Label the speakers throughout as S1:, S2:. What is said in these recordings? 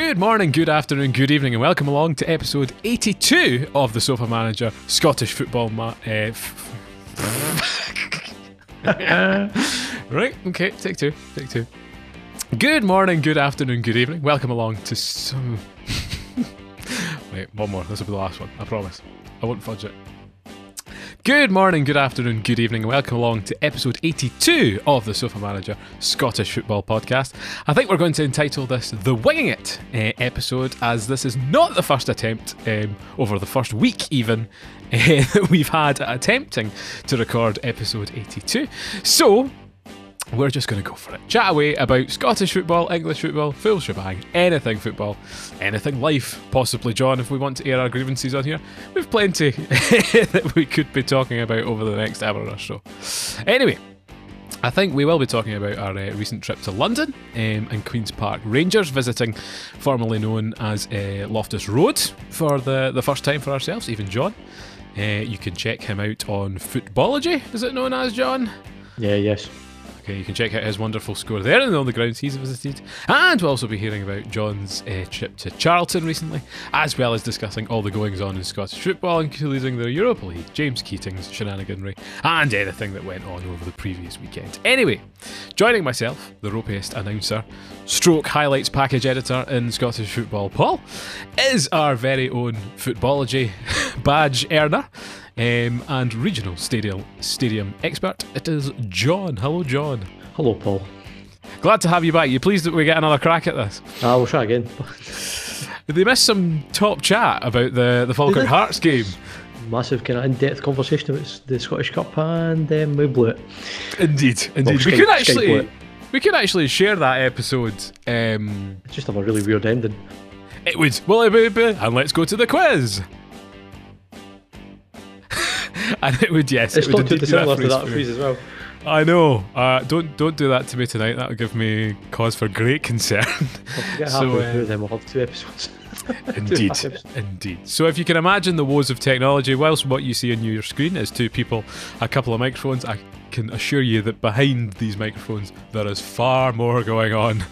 S1: Good morning, good afternoon, good evening, and welcome along to episode 82 of the Sofa Manager Scottish Football. Ma- uh, f- right, okay, take two, take two. Good morning, good afternoon, good evening. Welcome along to some. Wait, one more. This will be the last one. I promise. I won't fudge it. Good morning, good afternoon, good evening, and welcome along to episode 82 of the Sofa Manager Scottish Football Podcast. I think we're going to entitle this the Winging It uh, episode, as this is not the first attempt um, over the first week, even uh, that we've had at attempting to record episode 82. So, we're just going to go for it. Chat away about Scottish football, English football, full shebang, anything football, anything life, possibly, John, if we want to air our grievances on here. We've plenty that we could be talking about over the next hour or so. Anyway, I think we will be talking about our uh, recent trip to London um, and Queen's Park Rangers, visiting formerly known as uh, Loftus Road for the, the first time for ourselves, even John. Uh, you can check him out on Futbology, is it known as, John?
S2: Yeah, yes.
S1: Okay, you can check out his wonderful score there and all the grounds he's visited. And we'll also be hearing about John's uh, trip to Charlton recently, as well as discussing all the goings on in Scottish football, including the Europa League, James Keating's shenaniganry, and anything that went on over the previous weekend. Anyway, joining myself, the ropiest announcer, stroke highlights package editor in Scottish football, Paul, is our very own Futbology badge earner um, and regional stadium stadium expert. It is John. Hello, John.
S2: Hello, Paul.
S1: Glad to have you back. You pleased that we get another crack at this?
S2: Ah, we'll try again.
S1: They miss some top chat about the the Falkirk? Hearts game?
S2: Massive kind of in-depth conversation about the Scottish Cup, and um, we blew it.
S1: Indeed, indeed. we
S2: Skype-
S1: could actually we could actually share that episode. Um,
S2: It's just have a really weird ending.
S1: it would well, it would be, and let's go to the quiz. and it would yes,
S2: It's
S1: it would
S2: too dissimilar to that phrase as well.
S1: I know. Uh, don't don't do that to me tonight. That'll give me cause for great concern.
S2: We'll
S1: So,
S2: halfway
S1: uh,
S2: through, then we'll have two episodes.
S1: Indeed, indeed. So if you can imagine the woes of technology, whilst what you see on your screen is two people, a couple of microphones, I can assure you that behind these microphones there is far more going on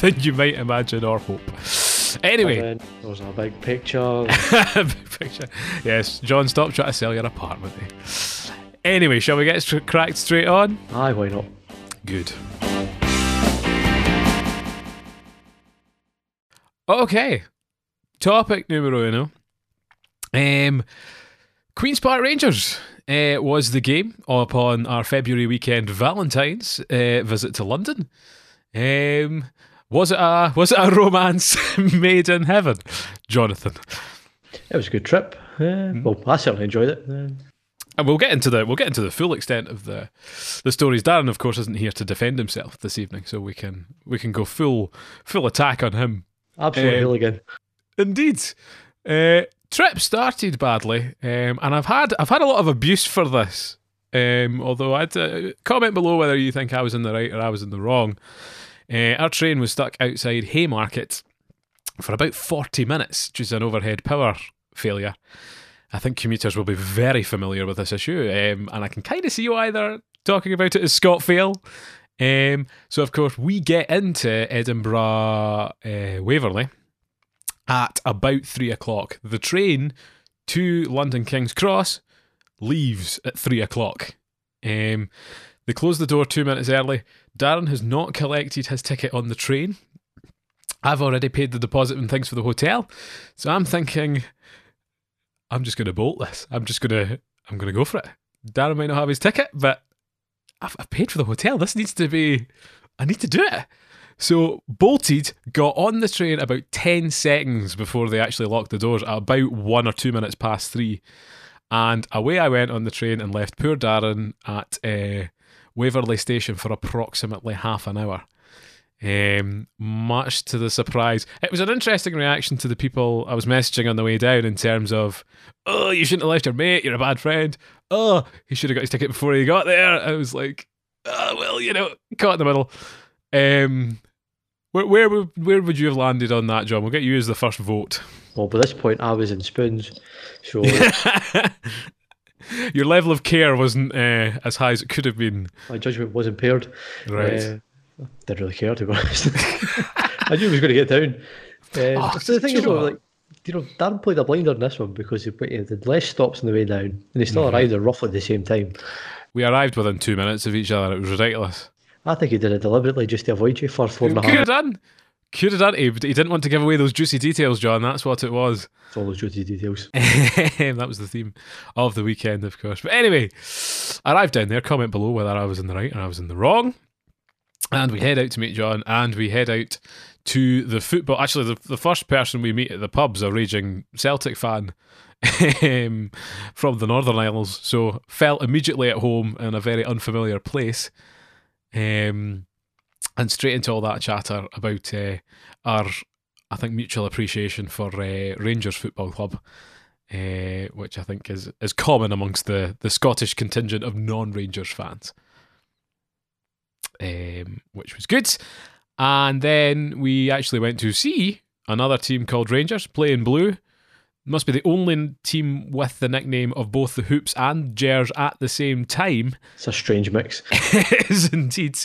S1: than you might imagine or hope. Anyway,
S2: then there's a big picture.
S1: big picture. Yes, John, stop trying to sell your apartment. eh? Anyway, shall we get cracked straight on?
S2: Aye, why not?
S1: Good. Okay. Topic numero uno. Um, Queen's Park Rangers uh, was the game upon our February weekend Valentine's uh, visit to London. Um, was it a was it a romance made in heaven, Jonathan?
S2: It was a good trip. Uh, Well, I certainly enjoyed it.
S1: And we'll get into the we'll get into the full extent of the the stories. Darren, of course, isn't here to defend himself this evening, so we can we can go full full attack on him.
S2: Absolutely
S1: Um,
S2: hooligan.
S1: Indeed, uh, trip started badly, um, and I've had I've had a lot of abuse for this. Um, although I'd uh, comment below whether you think I was in the right or I was in the wrong. Uh, our train was stuck outside Haymarket for about forty minutes due to an overhead power failure. I think commuters will be very familiar with this issue, um, and I can kind of see why they're talking about it as Scott Fail. Um, so, of course, we get into Edinburgh uh, Waverley at about three o'clock. The train to London King's Cross leaves at three o'clock. Um, they close the door two minutes early. Darren has not collected his ticket on the train. I've already paid the deposit and things for the hotel, so I'm thinking I'm just going to bolt this. I'm just going to I'm going to go for it. Darren might not have his ticket, but I've, I've paid for the hotel. This needs to be. I need to do it. So bolted, got on the train about ten seconds before they actually locked the doors. At about one or two minutes past three, and away I went on the train and left poor Darren at uh, Waverley Station for approximately half an hour. Um, much to the surprise, it was an interesting reaction to the people I was messaging on the way down in terms of, oh, you shouldn't have left your mate, you're a bad friend. Oh, he should have got his ticket before he got there. I was like, oh, well, you know, caught in the middle. Um, where, where would- where would you have landed on that, John? We'll get you as the first vote.
S2: Well, by this point, I was in spoons. So
S1: Your level of care wasn't uh, as high as it could have been.
S2: my judgment was impaired.
S1: Right.
S2: Uh, didn't really care, to be honest. I knew he was going to get down. Uh,
S1: Oh,
S2: so the thing is, though, like, you know, Darren played a blinder in this one because he, did less stops on the way down, and he
S1: Mm-hmm.
S2: still arrived at roughly the same time.
S1: We arrived within two minutes of each other. It was ridiculous.
S2: I think he did it deliberately just to avoid you for four and a
S1: Could have done. Done. He, he didn't want to give away those juicy details, John. That's what it was.
S2: It's all those juicy details.
S1: that was the theme of the weekend, of course. But anyway, arrived down there. Comment below whether I was in the right or I was in the wrong. And we head out to meet John, and we head out to the football. Actually, the, the first person we meet at the pub's a raging Celtic fan um, from the Northern Isles, so felt immediately at home in a very unfamiliar place. Um, and straight into all that chatter about uh, our, I think, mutual appreciation for uh, Rangers Football Club, uh, which I think is is common amongst the the Scottish contingent of non Rangers fans, um, which was good. And then we actually went to see another team called Rangers play in blue. Must be the only team with the nickname of both the Hoops and Gers at the same time.
S2: It's a strange mix.
S1: it is indeed.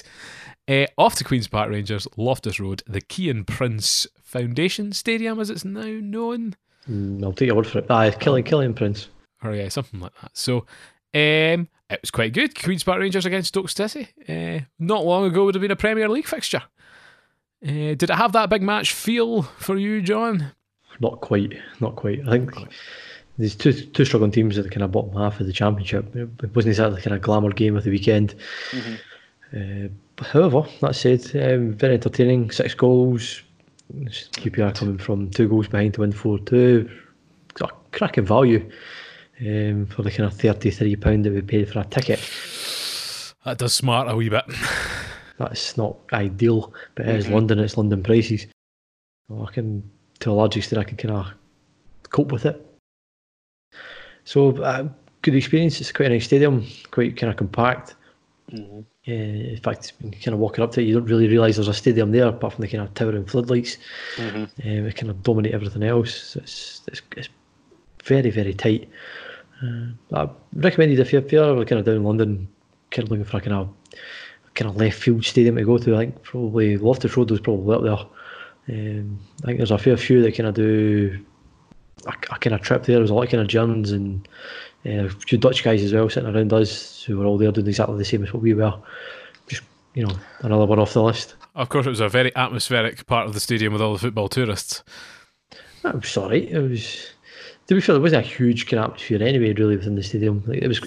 S1: Uh, off to Queen's Park Rangers, Loftus Road, the Kiyan Prince Foundation Stadium, as it's now known.
S2: Mm, I'll take your word for it. Ah, Killian, Killian Prince.
S1: Or yeah, something like that. So um, it was quite good. Queen's Park Rangers against Stoke City. Uh, not long ago would have been a Premier League fixture. Uh, did it have that big match feel for you, John?
S2: Not quite, not quite. I think there's two two struggling teams at the kind of bottom half of the championship. It wasn't exactly the kind of glamour game of the weekend. Uh, but however, that said, um, very entertaining. Six goals. QPR coming from two goals behind to win four two. Got a cracking value um, for the kind of thirty three pound that we paid for a ticket.
S1: That does smart a wee bit.
S2: That's not ideal, but it is London. It's London prices. So I can, to a large extent, I can kind of cope with it. So uh, good experience. It's quite a nice stadium, quite kind of compact. Uh, in fact, when you kind of walking up to it, you don't really realise there's a stadium there, apart from the kind of towering floodlights. Um, it kind of dominate everything else. So it's, it's it's very very tight. Uh, I recommended if you're, if you're kind of down in London, kind of looking for a kind of kind of left field stadium to go to. I think probably Loftus Road was probably up there. Um, I think there's a fair few that kind of do a, a kind of trip there. There's a lot of kind of Germans and a few Dutch guys as well sitting around us who were all there doing exactly the same as what we were. Just you know, another one off the list.
S1: Of course, it was a very atmospheric part of the stadium with all the football tourists.
S2: That was alright. It was. To be fair, there wasn't a huge atmosphere anyway, really, within the stadium. Like, it was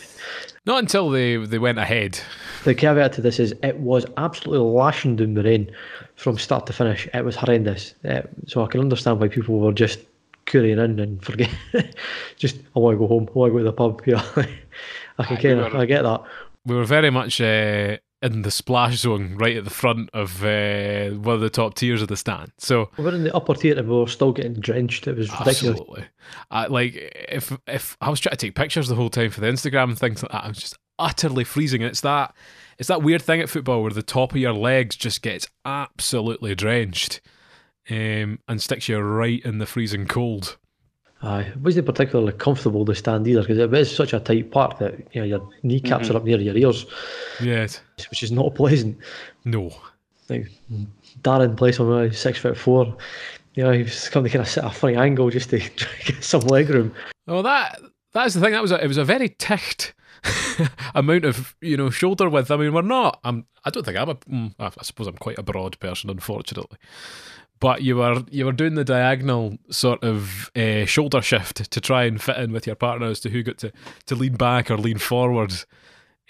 S1: Not until they, they went ahead.
S2: The caveat to this is it was absolutely lashing down the rain from start to finish. It was horrendous. Uh, so I can understand why people were just currying in and forget. just I want to go home. I want to go to the pub. Yeah, I can kind of I get that.
S1: We were very much uh, in the splash zone, right at the front of uh, one of the top tiers of the stand. So
S2: We were in the upper tier and we were still getting drenched. It was ridiculous.
S1: absolutely, I, like if if I was trying to take pictures the whole time for the Instagram and things like that, I was just utterly freezing. It's that it's that weird thing at football where the top of your legs just gets absolutely drenched. Um, and sticks you right in the freezing cold.
S2: Aye, it wasn't particularly comfortable to stand either because it was such a tight park that you know your kneecaps are up near your ears,
S1: Yes.
S2: which is not pleasant.
S1: No.
S2: Like Darren plays on uh, six foot four. You know, he was coming to kind of sit at a funny angle just to get some leg room.
S1: Well, that that's the thing. That was a, it was a very tight amount of you know shoulder width. I mean, we're not. I'm. I don't think I'm a. mm, I I suppose I'm quite a broad person, unfortunately. But you were you were doing the diagonal sort of uh, shoulder shift to try and fit in with your partner as to who got to, to lean back or lean forward,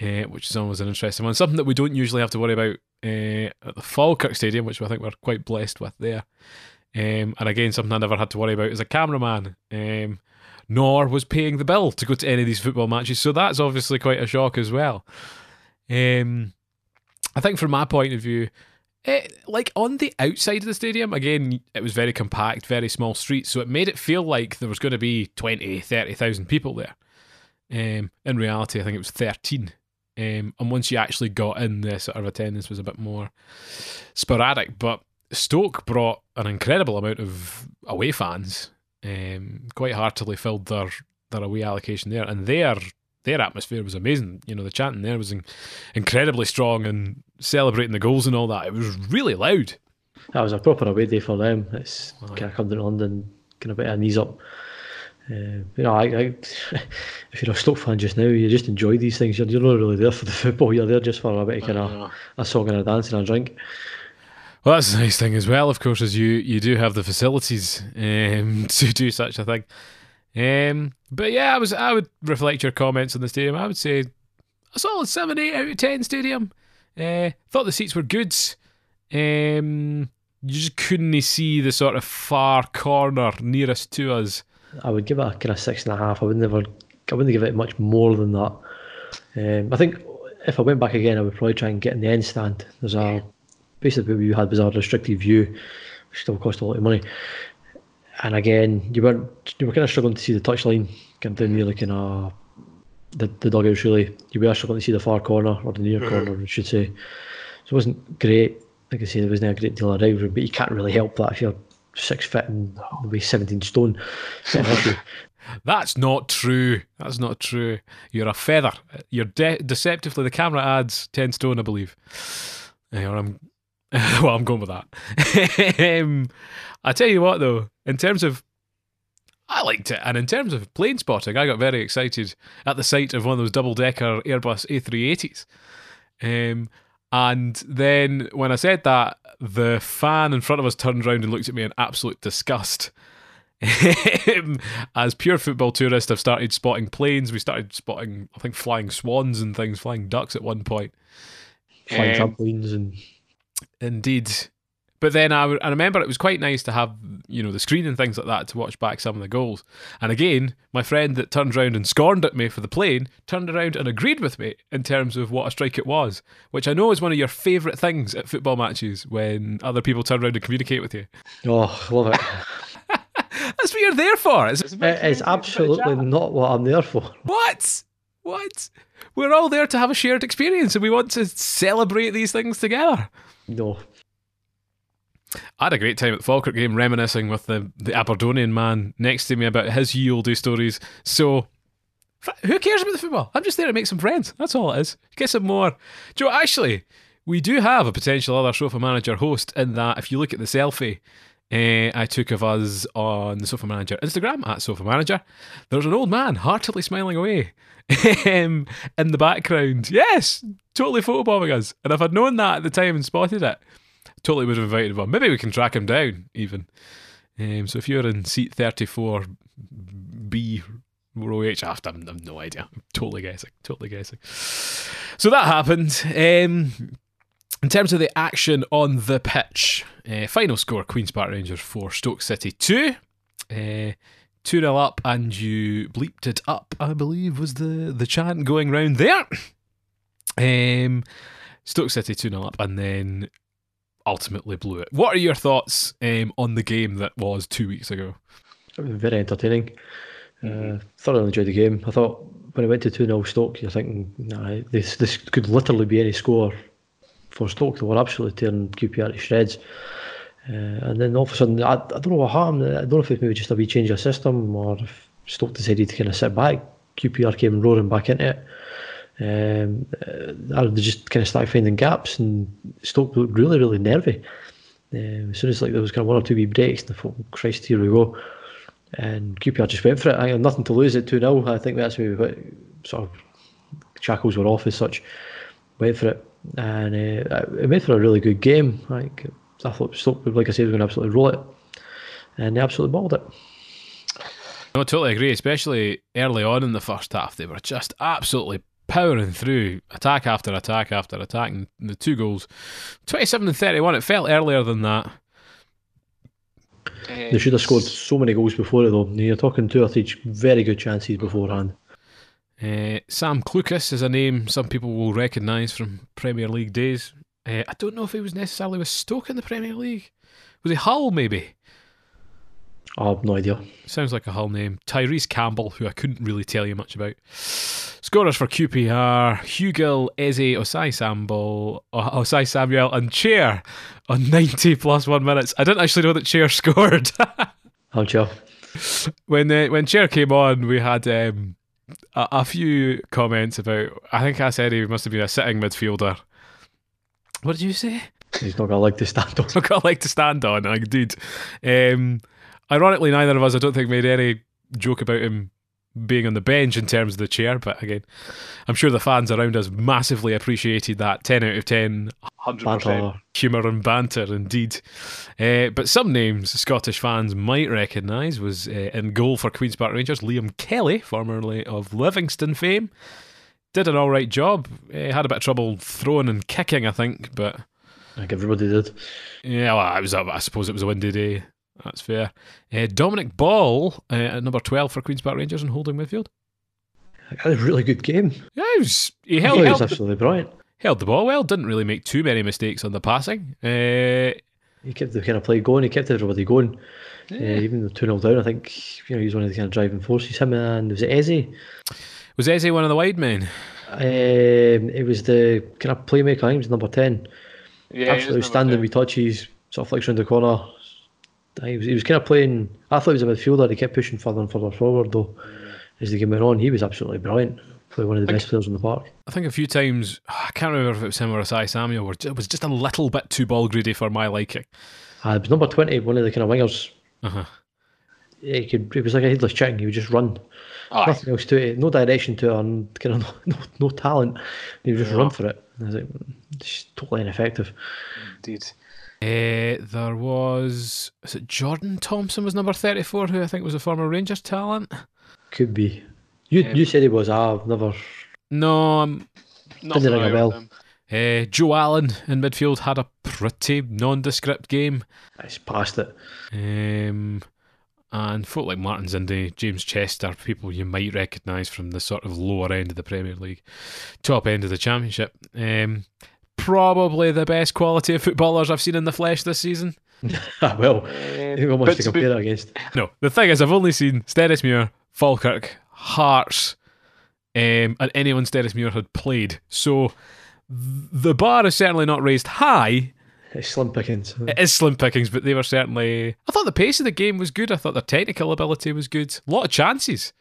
S1: uh, which is always an interesting one. Something that we don't usually have to worry about uh, at the Falkirk Stadium, which I think we're quite blessed with there. Um, and again, something I never had to worry about as a cameraman. Um, nor was paying the bill to go to any of these football matches. So that's obviously quite a shock as well. Um, I think from my point of view, it, like on the outside of the stadium, again, it was very compact, very small streets, so it made it feel like there was going to be 20, 30,000 people there. Um, in reality, I think it was 13. Um, and once you actually got in, the sort of attendance was a bit more sporadic. But Stoke brought an incredible amount of away fans. Um, quite heartily filled their their away allocation there, and their their atmosphere was amazing. You know, the chanting there was in- incredibly strong and celebrating the goals and all that. It was really loud.
S2: That was a proper away day for them. It's kind of come to London, kind of bit of knees up. Uh, you know, I, I, if you're a Stoke fan just now, you just enjoy these things. You're, you're not really there for the football. You're there just for a bit of kind of a song and a dance and a drink.
S1: Well, that's a nice thing as well. Of course, as you you do have the facilities um, to do such a thing. Um, but yeah, I was I would reflect your comments on the stadium. I would say a solid seven, eight out of ten stadium. Uh, thought the seats were good. Um, you just couldn't see the sort of far corner nearest to us.
S2: I would give it a kind of six and a half. I would never, I wouldn't give it much more than that. Um, I think if I went back again, I would probably try and get in the end stand. There's a basically what we had was a restricted view, which still cost a lot of money. And again, you weren't you were kind of struggling to see the touchline getting down near like in a uh, the, the dugouts really. You were struggling to see the far corner or the near mm-hmm. corner, I should say. So it wasn't great. Like I say, there wasn't a great deal of rivalry, but you can't really help that if you're six foot and weigh seventeen stone.
S1: That's not true. That's not true. You're a feather. You're de- deceptively. The camera adds ten stone, I believe. Or I'm well, I'm going with that. um, I tell you what, though, in terms of, I liked it, and in terms of plane spotting, I got very excited at the sight of one of those double decker Airbus A380s. Um, and then when I said that, the fan in front of us turned around and looked at me in absolute disgust. As pure football tourists, I've started spotting planes. We started spotting, I think, flying swans and things, flying ducks at one point.
S2: Flying um, trampolines and
S1: Indeed. But then I, I remember it was quite nice to have, you know, the screen and things like that to watch back some of the goals. And again, my friend that turned around and scorned at me for the plane turned around and agreed with me in terms of what a strike it was, which I know is one of your favourite things at football matches when other people turn around and communicate with you.
S2: Oh, love it.
S1: That's what you're there for.
S2: It's, it's absolutely not what I'm there for.
S1: What? What? We're all there to have a shared experience and we want to celebrate these things together.
S2: No.
S1: I had a great time at the Falkirk game reminiscing with the, the Aberdonian man next to me about his ye olde stories. So, who cares about the football? I'm just there to make some friends. That's all it is. Get some more. Joe, actually, we do have a potential other Sofa Manager host in that if you look at the selfie uh, I took of us on the Sofa Manager Instagram at Sofa Manager, there's an old man heartily smiling away um, in the background. Yes, totally photobombing us. And if I'd known that at the time and spotted it, totally would have invited him on. Maybe we can track him down even. Um, so if you're in seat 34B row H, I have, I have no idea. I'm totally guessing. Totally guessing. So that happened. Um, in terms of the action on the pitch, uh, final score Queen's Park Rangers 4, Stoke City 2. Uh, 2 0 up, and you bleeped it up, I believe, was the, the chant going round there. Um, Stoke City 2 0 up, and then ultimately blew it. What are your thoughts um, on the game that was two weeks ago?
S2: It was very entertaining. Uh, thoroughly enjoyed the game. I thought when it went to 2 0 Stoke, you're thinking, nah, this, this could literally be any score for Stoke. They were absolutely tearing QPR to shreds. Uh, and then all of a sudden, I, I don't know what happened. I don't know if it maybe just a wee change of system or if Stoke decided to kind of sit back. QPR came roaring back into it. Um, uh, they just kind of started finding gaps, and Stoke looked really, really nervy. Uh, as soon as like there was kind of one or two wee breaks, and I thought, Christ, here we go. And QPR just went for it. I had nothing to lose at 2 0. I think that's where we sort of shackles were off as such. Went for it and uh, it made for a really good game. Like I thought, Stoke, like I said, was going to absolutely roll it, and they absolutely balled it.
S1: No, I totally agree. Especially early on in the first half, they were just absolutely powering through attack after attack after attack, and the two goals, twenty-seven and thirty-one. It felt earlier than that.
S2: They should have scored so many goals before it, though. You're talking two or three very good chances beforehand.
S1: Uh, Sam Clucas is a name some people will recognise from Premier League days. Uh, I don't know if he was necessarily with Stoke in the Premier League. Was he Hull, maybe?
S2: I have no idea.
S1: Sounds like a Hull name. Tyrese Campbell, who I couldn't really tell you much about. Scorers for QPR Hugill, Eze, Osai Samble, Osayi-Samuel, and Chair on 90 plus one minutes. I didn't actually know that Chair scored.
S2: How Chair?
S1: When, uh, when Chair came on, we had. Um, a, a few comments about. I think I said he must have been a sitting midfielder. What did you say?
S2: He's not got a leg to stand on.
S1: I've got a leg to stand on, indeed. Um, ironically, neither of us, I don't think, made any joke about him being on the bench in terms of the chair, but again, I'm sure the fans around us massively appreciated that 10 out of 10
S3: Hundred percent.
S1: Humour and banter, indeed. Uh, but some names Scottish fans might recognise was uh, in goal for Queen's Park Rangers, Liam Kelly, formerly of Livingston fame. Did an all right job. Uh, had a bit of trouble throwing and kicking, I think, but
S2: I think everybody did.
S1: yeah, well, I was. I suppose it was a windy day. That's fair. Uh, Dominic Ball uh, at number twelve for Queens Park Rangers and holding midfield.
S2: Had a really good game.
S1: Yeah, he, was, he held,
S2: thought he was absolutely brilliant.
S1: Held the ball well. Didn't really make too many mistakes on the passing. Uh,
S2: He kept the kind of play going. He kept everybody going. Uh, even the two 0 down, I think you know he was one of the kind of driving forces. Him and was it Eze?
S1: was Eze one of the wide men?
S2: Um, it was the kind of playmaker. I think it was number ten.
S3: Yeah,
S2: Absolutely standing with touches, sort of flicks around the corner. He was, he was kind of playing. I thought he was a midfielder. He kept pushing further and further forward though. As the game went on, he was absolutely brilliant. Probably one of the best players in the park.
S1: I think a few times. I can't remember if it was him or Osayi-Samuel. Were, it was just a little bit too ball greedy for my liking.
S2: Uh, it was number twenty, one of the kind of wingers.
S1: Uh-huh.
S2: Yeah, he could. He was like a headless chicken. He would just run.
S3: Aye.
S2: Nothing else to it. No direction to it. And kind of no, no, no talent. He would just run for it. I was like, it's totally ineffective.
S3: Indeed.
S1: Uh, there was is it Jordan Thompson was number thirty four, who I think was a former Rangers talent.
S2: Could be. You you said he was. I've never.
S1: No, um,
S3: Not
S2: Didn't ring a bell.
S1: uh, Joe Allen in midfield had a pretty nondescript game.
S2: It's past it.
S1: Um, and folk like Martins Indi, James Chester, people you might recognise from the sort of lower end of the Premier League, top end of the Championship. Um, probably the best quality of footballers I've seen in the flesh this season.
S2: Ah, well,
S3: Um,
S2: who am to
S3: to be-
S2: compare it against?
S1: No, the thing is, I've only seen Stenhousemuir, Falkirk, Hearts, um, and anyone Stenhousemuir had played. So the bar is certainly not raised high.
S2: It's slim pickings.
S1: It is slim pickings, but they were certainly. I thought the pace of the game was good. I thought their technical ability was good. A lot of chances.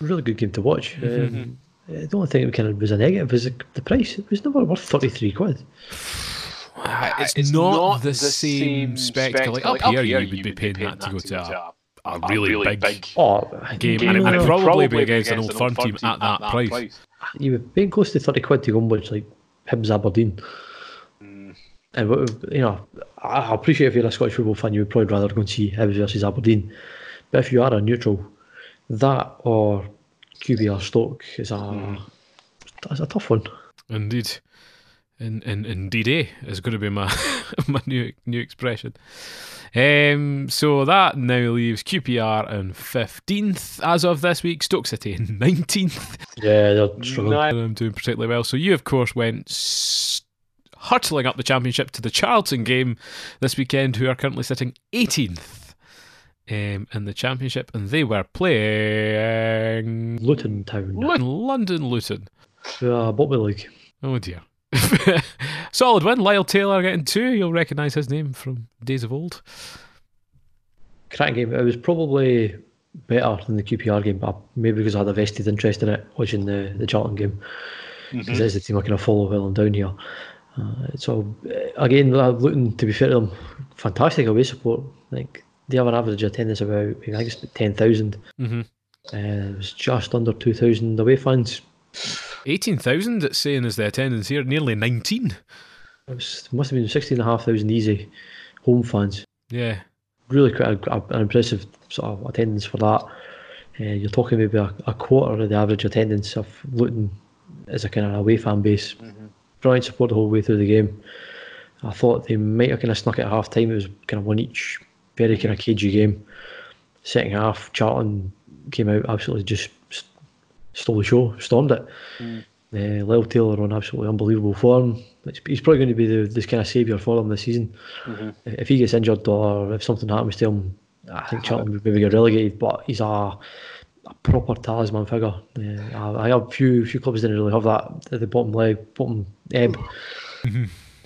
S2: Really good game to watch. Um, uh, the only thing that kind of was a negative was the, the price. It was never worth thirty three quid.
S1: It's, not, the, same, spectacle. Like, up, here, you would be paying that to go to a, a really, big,
S2: Oh,
S1: game, and it would probably be against an old firm team at that price.
S2: you were paying close to thirty quid to go and watch like Hibs Aberdeen. And you know, I I appreciate if you're a Scottish football fan, you would probably rather go and see Hibs versus Aberdeen. But if you are a neutral, that or QPR Stoke is a that's a tough one.
S1: Indeed. In, in, indeed, eh, is going to be my my new new expression. Um, so that now leaves QPR in fifteenth as of this week. Stoke City in nineteenth.
S2: Yeah, they're struggling.
S3: Nine.
S1: I'm doing particularly well. So you, of course, went s- hurtling up the championship to the Charlton game this weekend, who are currently sitting 18th um, in the championship, and they were playing
S2: Luton Town,
S1: London Luton.
S2: uh, Botby League.
S1: Oh dear. Solid win. Lyle Taylor getting two. You'll recognise his name from days of old.
S2: cracking game. It was probably better than the QPR game, but maybe because I had a vested interest in it, watching the, the Charlton game. Because it's the team I kind of follow well and down here. Uh, so, uh, again, Luton, to be fair to them, fantastic away support. Like, they have an average attendance of about, I think it's about 10,000.
S1: Mhm.
S2: Uh, it was just under 2,000 away fans.
S1: 18,000, it's saying, is the attendance here. Nearly 19.
S2: It was, must have been 16,500 easy home fans.
S1: Yeah.
S2: really quite a, a- an impressive sort of attendance for that. Uh, you're talking maybe a, a quarter of the average attendance of Luton as a kind of away fan base. Brilliant support the whole way through the game. I thought they might have kind of snuck it at half time. It was kind of one each, very kind of cagey game. Second half, Charlton came out absolutely just s- stole the show, stormed it. Uh, Lyle Taylor on absolutely unbelievable form. It's- He's probably going to be the, this kind of saviour for them this season. If he gets injured or if something happens to him, I think Charlton would maybe get relegated. But he's a, a proper talisman figure. Uh, I, I have few few clubs didn't really have that at the bottom leg, bottom ebb.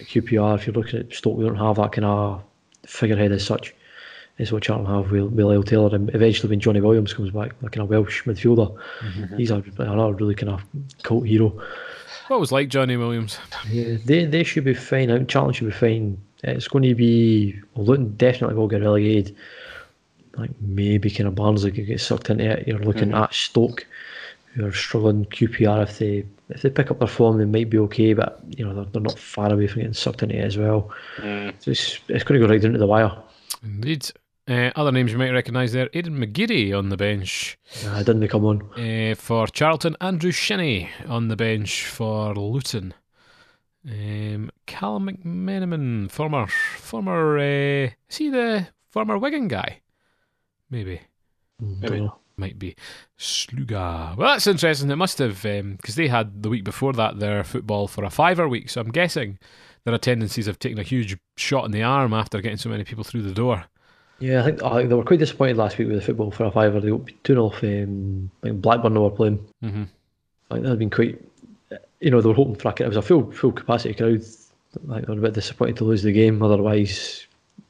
S2: QPR, if you're looking at Stoke, we don't have that kind of figurehead as such. Is what Charlton have with, with Lyle Taylor, and eventually when Johnny Williams comes back, like kind of Welsh midfielder, mm-hmm. he's a, another really kind of cult hero.
S1: What was like Johnny Williams?
S2: Yeah, they they should be fine. I think Charlton should be fine It's going to be well, Luton definitely will get relegated. Like maybe kind of Barnsley could get sucked into it. You're looking mm-hmm. at Stoke, who are struggling QPR. If they if they pick up their form, they might be okay, but you know they're, they're not far away from getting sucked into it as well. Mm. So it's it's going to go right down to the wire.
S1: Indeed. Uh, other names you might recognise there Aiden McGeady on the bench
S2: Uh, didn't come on.
S1: uh, for Charlton, Andrew Shinnie on the bench for Luton. Um, Callum McManaman, former, former, uh, is he the former Wigan guy? Maybe.
S2: Mm,
S3: Maybe.
S1: might be Sluga. Well, that's interesting. It must have because they had the week before that their football for a fiver week. So I'm guessing their attendances have taken a huge shot in the arm after getting so many people through the door.
S2: Yeah, I think, I think they were quite disappointed last week with the football for a fiver. They got 2 0 off um, Blackburn they were playing.
S1: hmm
S2: I think that had been quite. You know, they were hoping for a, it was a full full capacity crowd. I think they were a bit disappointed to lose the game. Otherwise,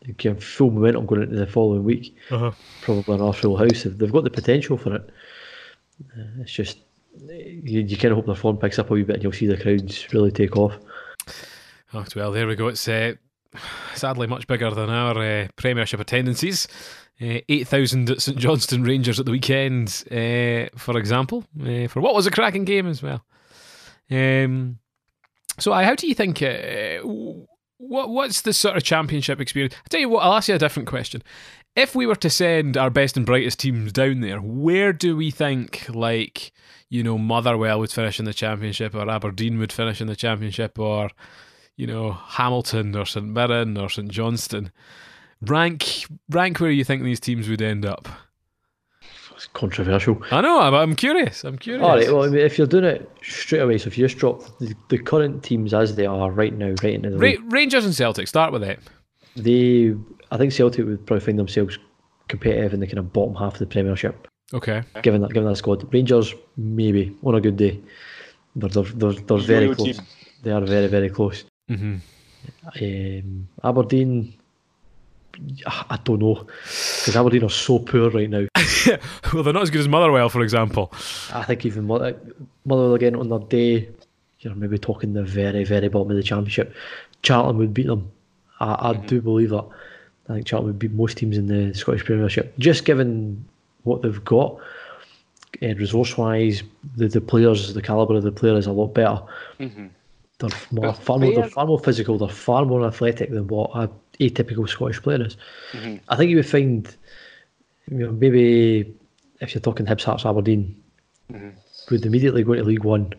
S2: you can full momentum going into the following week.
S1: Uh-huh.
S2: Probably an Arsenal house. They've got the potential for it. Uh, it's just you, you kind of hope their form picks up a wee bit and you'll see the crowds really take off.
S1: Oh, well, there we go. It's uh, sadly much bigger than our uh, Premiership attendances. Uh, 8,000 at St Johnstone Rangers at the weekend, uh, for example, uh, for what was a cracking game as well. Um, so, how do you think? Uh, what What's the sort of championship experience? I tell you what, I'll ask you a different question. If we were to send our best and brightest teams down there, where do we think, like, you know, Motherwell would finish in the championship, or Aberdeen would finish in the championship, or you know, Hamilton or St Mirren or St Johnstone. Rank rank where you think these teams would end up.
S2: It's controversial.
S1: I know, but I'm curious. I'm curious.
S2: All right. Well, I mean, if you're doing it straight away, so if you just drop the, the current teams as they are right now, right into the
S1: Ra- Rangers and Celtic. Start with it.
S2: they, I think Celtic would probably find themselves competitive in the kind of bottom half of the Premiership,
S1: Okay.
S2: given that given that squad. Rangers maybe on a good day, they're they're they're, they're very close.
S3: team.
S2: They are very very close.
S1: Hmm
S2: Um, Aberdeen, I don't know, because Aberdeen are so poor right now.
S1: well, they're not as good as Motherwell, for example.
S2: I think even Mother- Motherwell again on their day, you're maybe talking the very, very bottom of the championship. Charlton would beat them. I, I do believe that. I think Charlton would beat most teams in the Scottish Premiership, just given what they've got. Uh, resource-wise, the, the players, the calibre of the player is a lot better. They're more, far more, they're far more physical. They're far more athletic than what a atypical Scottish player is. I think you would find, you know, maybe if you're talking Hibs, Hearts, Aberdeen, would immediately go to League One.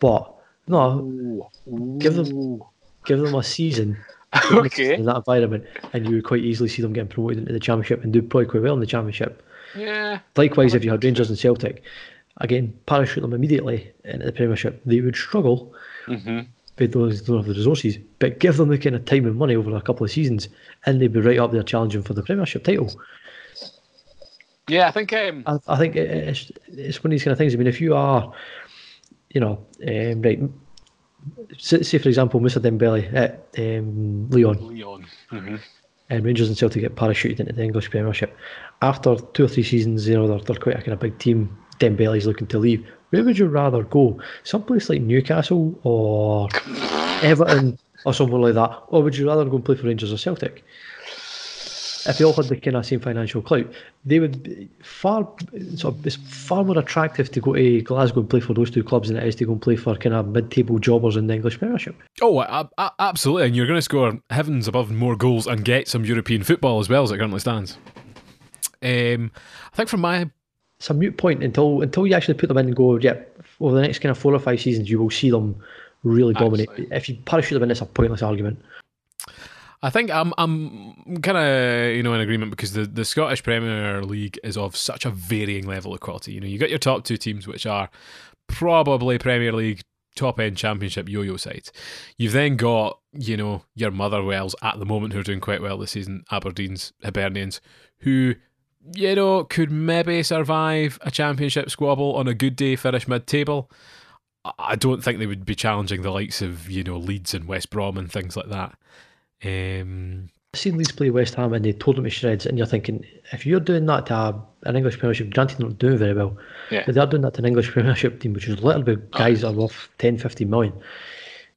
S2: But no, give them give them a season
S3: Okay.
S2: in that environment, and you would quite easily see them getting promoted into the Championship and do probably quite well in the Championship.
S3: Yeah.
S2: Likewise, if you had Rangers and Celtic, again, parachute them immediately into the Premiership, they would struggle. They don't, don't have the resources, but give them the kind of time and money over a couple of seasons, and they'd be right up there challenging for the Premiership title.
S3: Yeah, I think um,
S2: I, I think it's it's one of these kind of things. I mean, if you are, you know, um, right, say, for example, Mr. Dembele at um, Leon
S3: Leon.
S2: and Rangers and Celtic get parachuted into the English Premiership. After two or three seasons, you know, they're, they're quite a kind of big team. Dembele's looking to leave. Where would you rather go? Someplace like Newcastle or Everton or somewhere like that? Or would you rather go and play for Rangers or Celtic? If they all had the kind of same financial clout, they would be far sort of, it's far more attractive to go to Glasgow and play for those two clubs than it is to go and play for kind of mid-table jobbers in the English Premiership.
S1: Oh, a- a- absolutely. And you're going to score heavens above more goals and get some European football as well as it currently stands. Um, I think from my
S2: it's a mute point until until you actually put them in and go, yeah, over the next kind of four or five seasons, you will see them really dominate.
S3: Absolutely.
S2: If you parachute them in, it's a pointless argument.
S1: I think I'm I'm kind of you know in agreement because the, the Scottish Premier League is of such a varying level of quality. You know, you got your top two teams which are probably Premier League top end Championship yo-yo sides. You've then got you know your Motherwells at the moment who are doing quite well this season, Aberdeen's, Hibernians, who you know could maybe survive a Championship squabble on a good day, finish mid-table. I- I don't think they would be challenging the likes of you know Leeds and West Brom and things like that. Um,
S2: I've seen Leeds play West Ham and they tore them to shreds, and you're thinking, if you're doing that to a, an English Premiership, granted they're not doing very well,
S3: Yeah.
S2: but they're doing that to an English Premiership team, which is little bit guys that are worth 10, 15 million.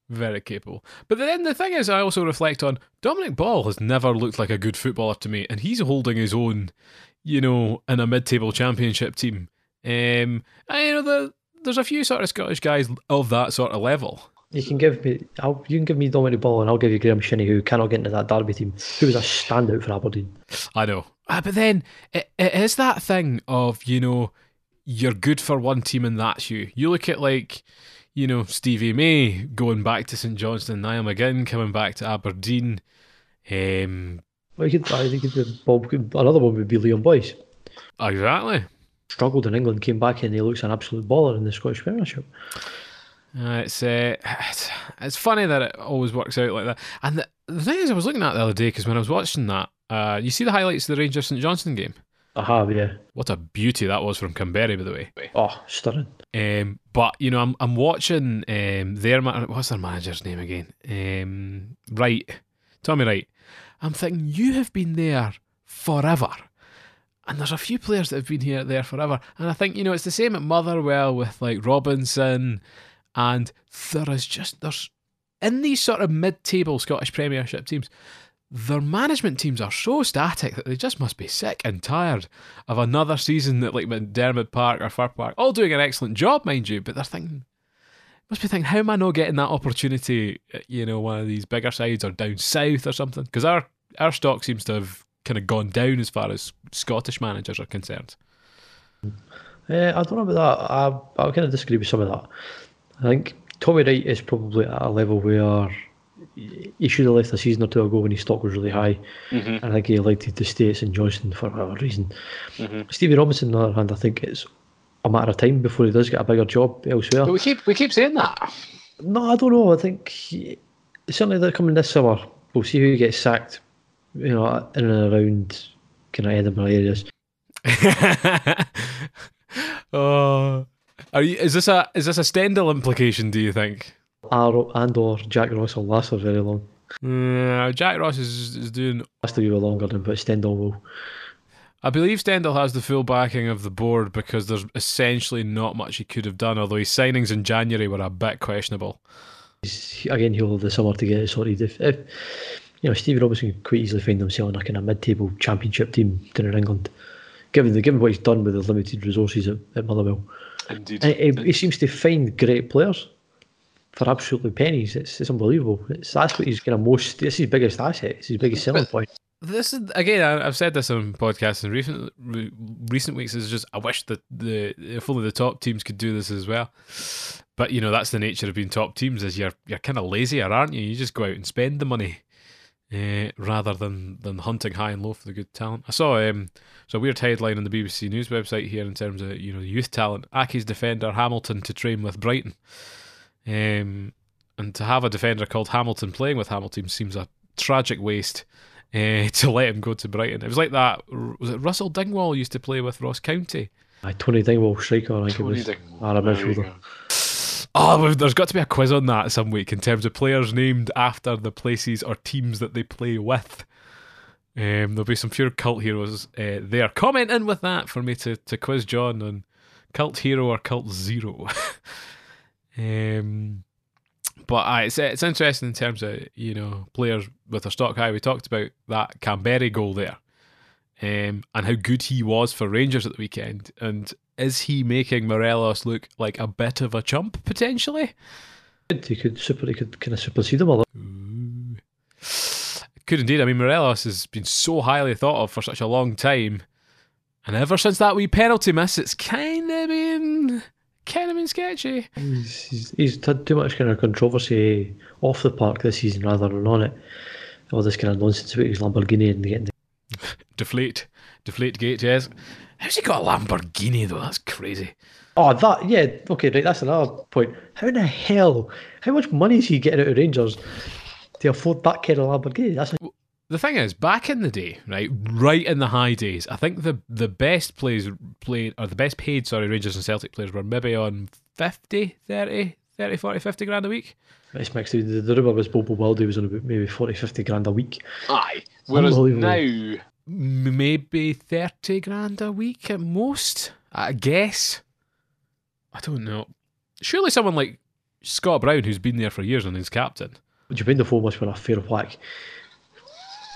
S1: very capable. But then the thing is, I also reflect on Dominic Ball has never looked like a good footballer to me, and he's holding his own, you know, in a mid-table championship team. Um, and, you know, the, there's a few sort of Scottish guys of that sort of level.
S2: You can give me, I'll, you can give me Dominic Ball, and I'll give you Graeme Shinnie, who cannot get into that Derby team, who was a standout for Aberdeen.
S1: I know. Ah, but then it, it is that thing of, you know, you're good for one team and that's you. You look at like, you know, Stevie May going back to St Johnstone, Niall McGinn coming back to Aberdeen. Um,
S2: well, could, I think the Bob, another one would be Liam Boyce.
S1: Exactly.
S2: Struggled in England, came back and he looks an absolute baller in the Scottish Premiership.
S1: Uh, it's, uh, it's it's funny that it always works out like that. And the, the thing is, I was looking at the other day because when I was watching that, uh, you see the highlights of the Rangers St Johnstone game.
S2: I have, yeah.
S1: What a beauty that was from Kamberi, by the way.
S2: Oh, stunning.
S1: Um, but you know, I'm I'm watching um, their what's their manager's name again? Um, Wright, Tommy Wright. I'm thinking you have been there forever, and there's a few players that have been here there forever, and I think you know it's the same at Motherwell with like Robinson, and there is just there's in these sort of mid-table Scottish Premiership teams their management teams are so static that they just must be sick and tired of another season that like McDiarmid Park or Fir Park, all doing an excellent job, mind you, but they're thinking, must be thinking, how am I not getting that opportunity, you know, one of these bigger sides or down south or something? Because our, our stock seems to have kind of gone down as far as Scottish managers are concerned.
S2: Yeah, I don't know about that. I, I kind of disagree with some of that. I think Tommy Wright is probably at a level where he should have left a season or two ago when his stock was really high. Mm-hmm. I think he elected to stay at St Johnstone for whatever reason. Mm-hmm. Stevie Robinson, on the other hand, I think it's a matter of time before he does get a bigger job elsewhere.
S3: But we keep we keep saying that.
S2: No, I don't know. I think he, certainly they're coming this summer. We'll see who gets sacked. You know, in and around kind of Edinburgh areas.
S1: oh, are you? Is this a is this a Stendel implication? Do you think?
S2: and or Jack Ross will last for very long.
S1: Uh, Jack Ross is, is doing.
S2: Has to be longer than, but Stendel will.
S1: I believe Stendel has the full backing of the board because there's essentially not much he could have done, although his signings in January were a bit questionable.
S2: He's, again, he'll have the summer to get it sorted. If, if you know, Stevie Robinson could quite easily find himself in a kind of mid-table championship team down in England, given the given what he's done with the limited resources at, at Motherwell.
S3: Indeed.
S2: And eh, he, he seems to find great players for absolutely pennies. It's, it's unbelievable. It's that's what he's kind of most. This is his biggest asset. It's his biggest selling point.
S1: This is again. I've said this on podcasts in recent recent weeks. Is just I wish that the if only the top teams could do this as well. But you know that's the nature of being top teams. Is you're you're kind of lazier, aren't you? You just go out and spend the money. Uh, rather than, than hunting high and low for the good talent. I saw um, so a weird headline on the BBC News website here in terms of you know youth talent. Accies defender Hamilton to train with Brighton. Um, and to have a defender called Hamilton playing with Hamilton seems a tragic waste uh, to let him go to Brighton. It was like that. Was it Russell Dingwall used to play with Ross County?
S2: Uh, Tony Dingwall, striker, I think Tony it was. Dingwall.
S1: Oh, there's got to be a quiz on that some week in terms of players named after the places or teams that they play with. Um, there'll be some pure cult heroes uh, there. Comment in with that for me to, to quiz John on cult hero or cult zero. Um, but uh, it's it's interesting in terms of you know players with their stock high. We talked about that Kamberi goal there, um, and how good he was for Rangers at the weekend. And is he making Morelos look like a bit of a chump potentially?
S2: He could super. He could kind of supersede him a little.
S1: Could indeed. I mean, Morelos has been so highly thought of for such a long time, and ever since that wee penalty miss, it's kind of been kind of been sketchy.
S2: He's, he's, he's had too much kind of controversy off the park this season rather than on it. All this kind of nonsense about his Lamborghini and getting the...
S1: deflate, deflate gate. Yes. How's he got a Lamborghini though? That's crazy.
S2: Oh, that yeah. Okay, right. That's another point. How in the hell? How much money is he getting out of Rangers to afford that kind of Lamborghini? That's. A-
S1: the thing is, back in the day, right, right in the high days, I think the the best players played, or the best paid, sorry, Rangers and Celtic players were maybe on 50, 30, 30, 40, 50 grand a week.
S2: It's mixed. The, the rumour was Bobo Wilde was on about maybe 40, 50 grand a week.
S3: Aye. Whereas now.
S1: Maybe 30 grand a week at most, I guess. I don't know. Surely someone like Scott Brown, who's been there for years and is captain.
S2: Jermain Defoe must have been a fair whack,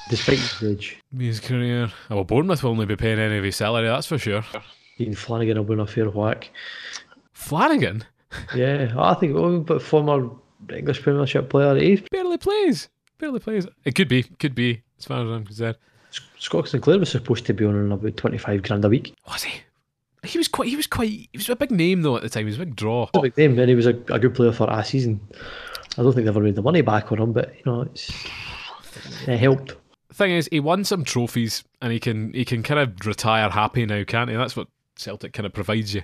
S2: despite his age.
S1: His career. Oh, well, Bournemouth will only be paying any of his salary, that's for sure.
S2: Ian Flanagan will been a fair whack.
S1: Flanagan?
S2: Yeah, I think, oh, but former English Premiership player, he
S1: barely plays. Barely plays. It could be, could be, as far as I'm concerned.
S2: Scott Sinclair was supposed to be on about twenty five grand a week.
S1: Was he? He was quite. He was quite. He was a big name though at the time. He was a big draw.
S2: A big name, and he was a, a good player for a season. I don't think they ever made the money back on him, but you know, it's it helped.
S1: Thing is, he won some trophies, and he can he can kind of retire happy now, can't he? That's what Celtic kind of provides you.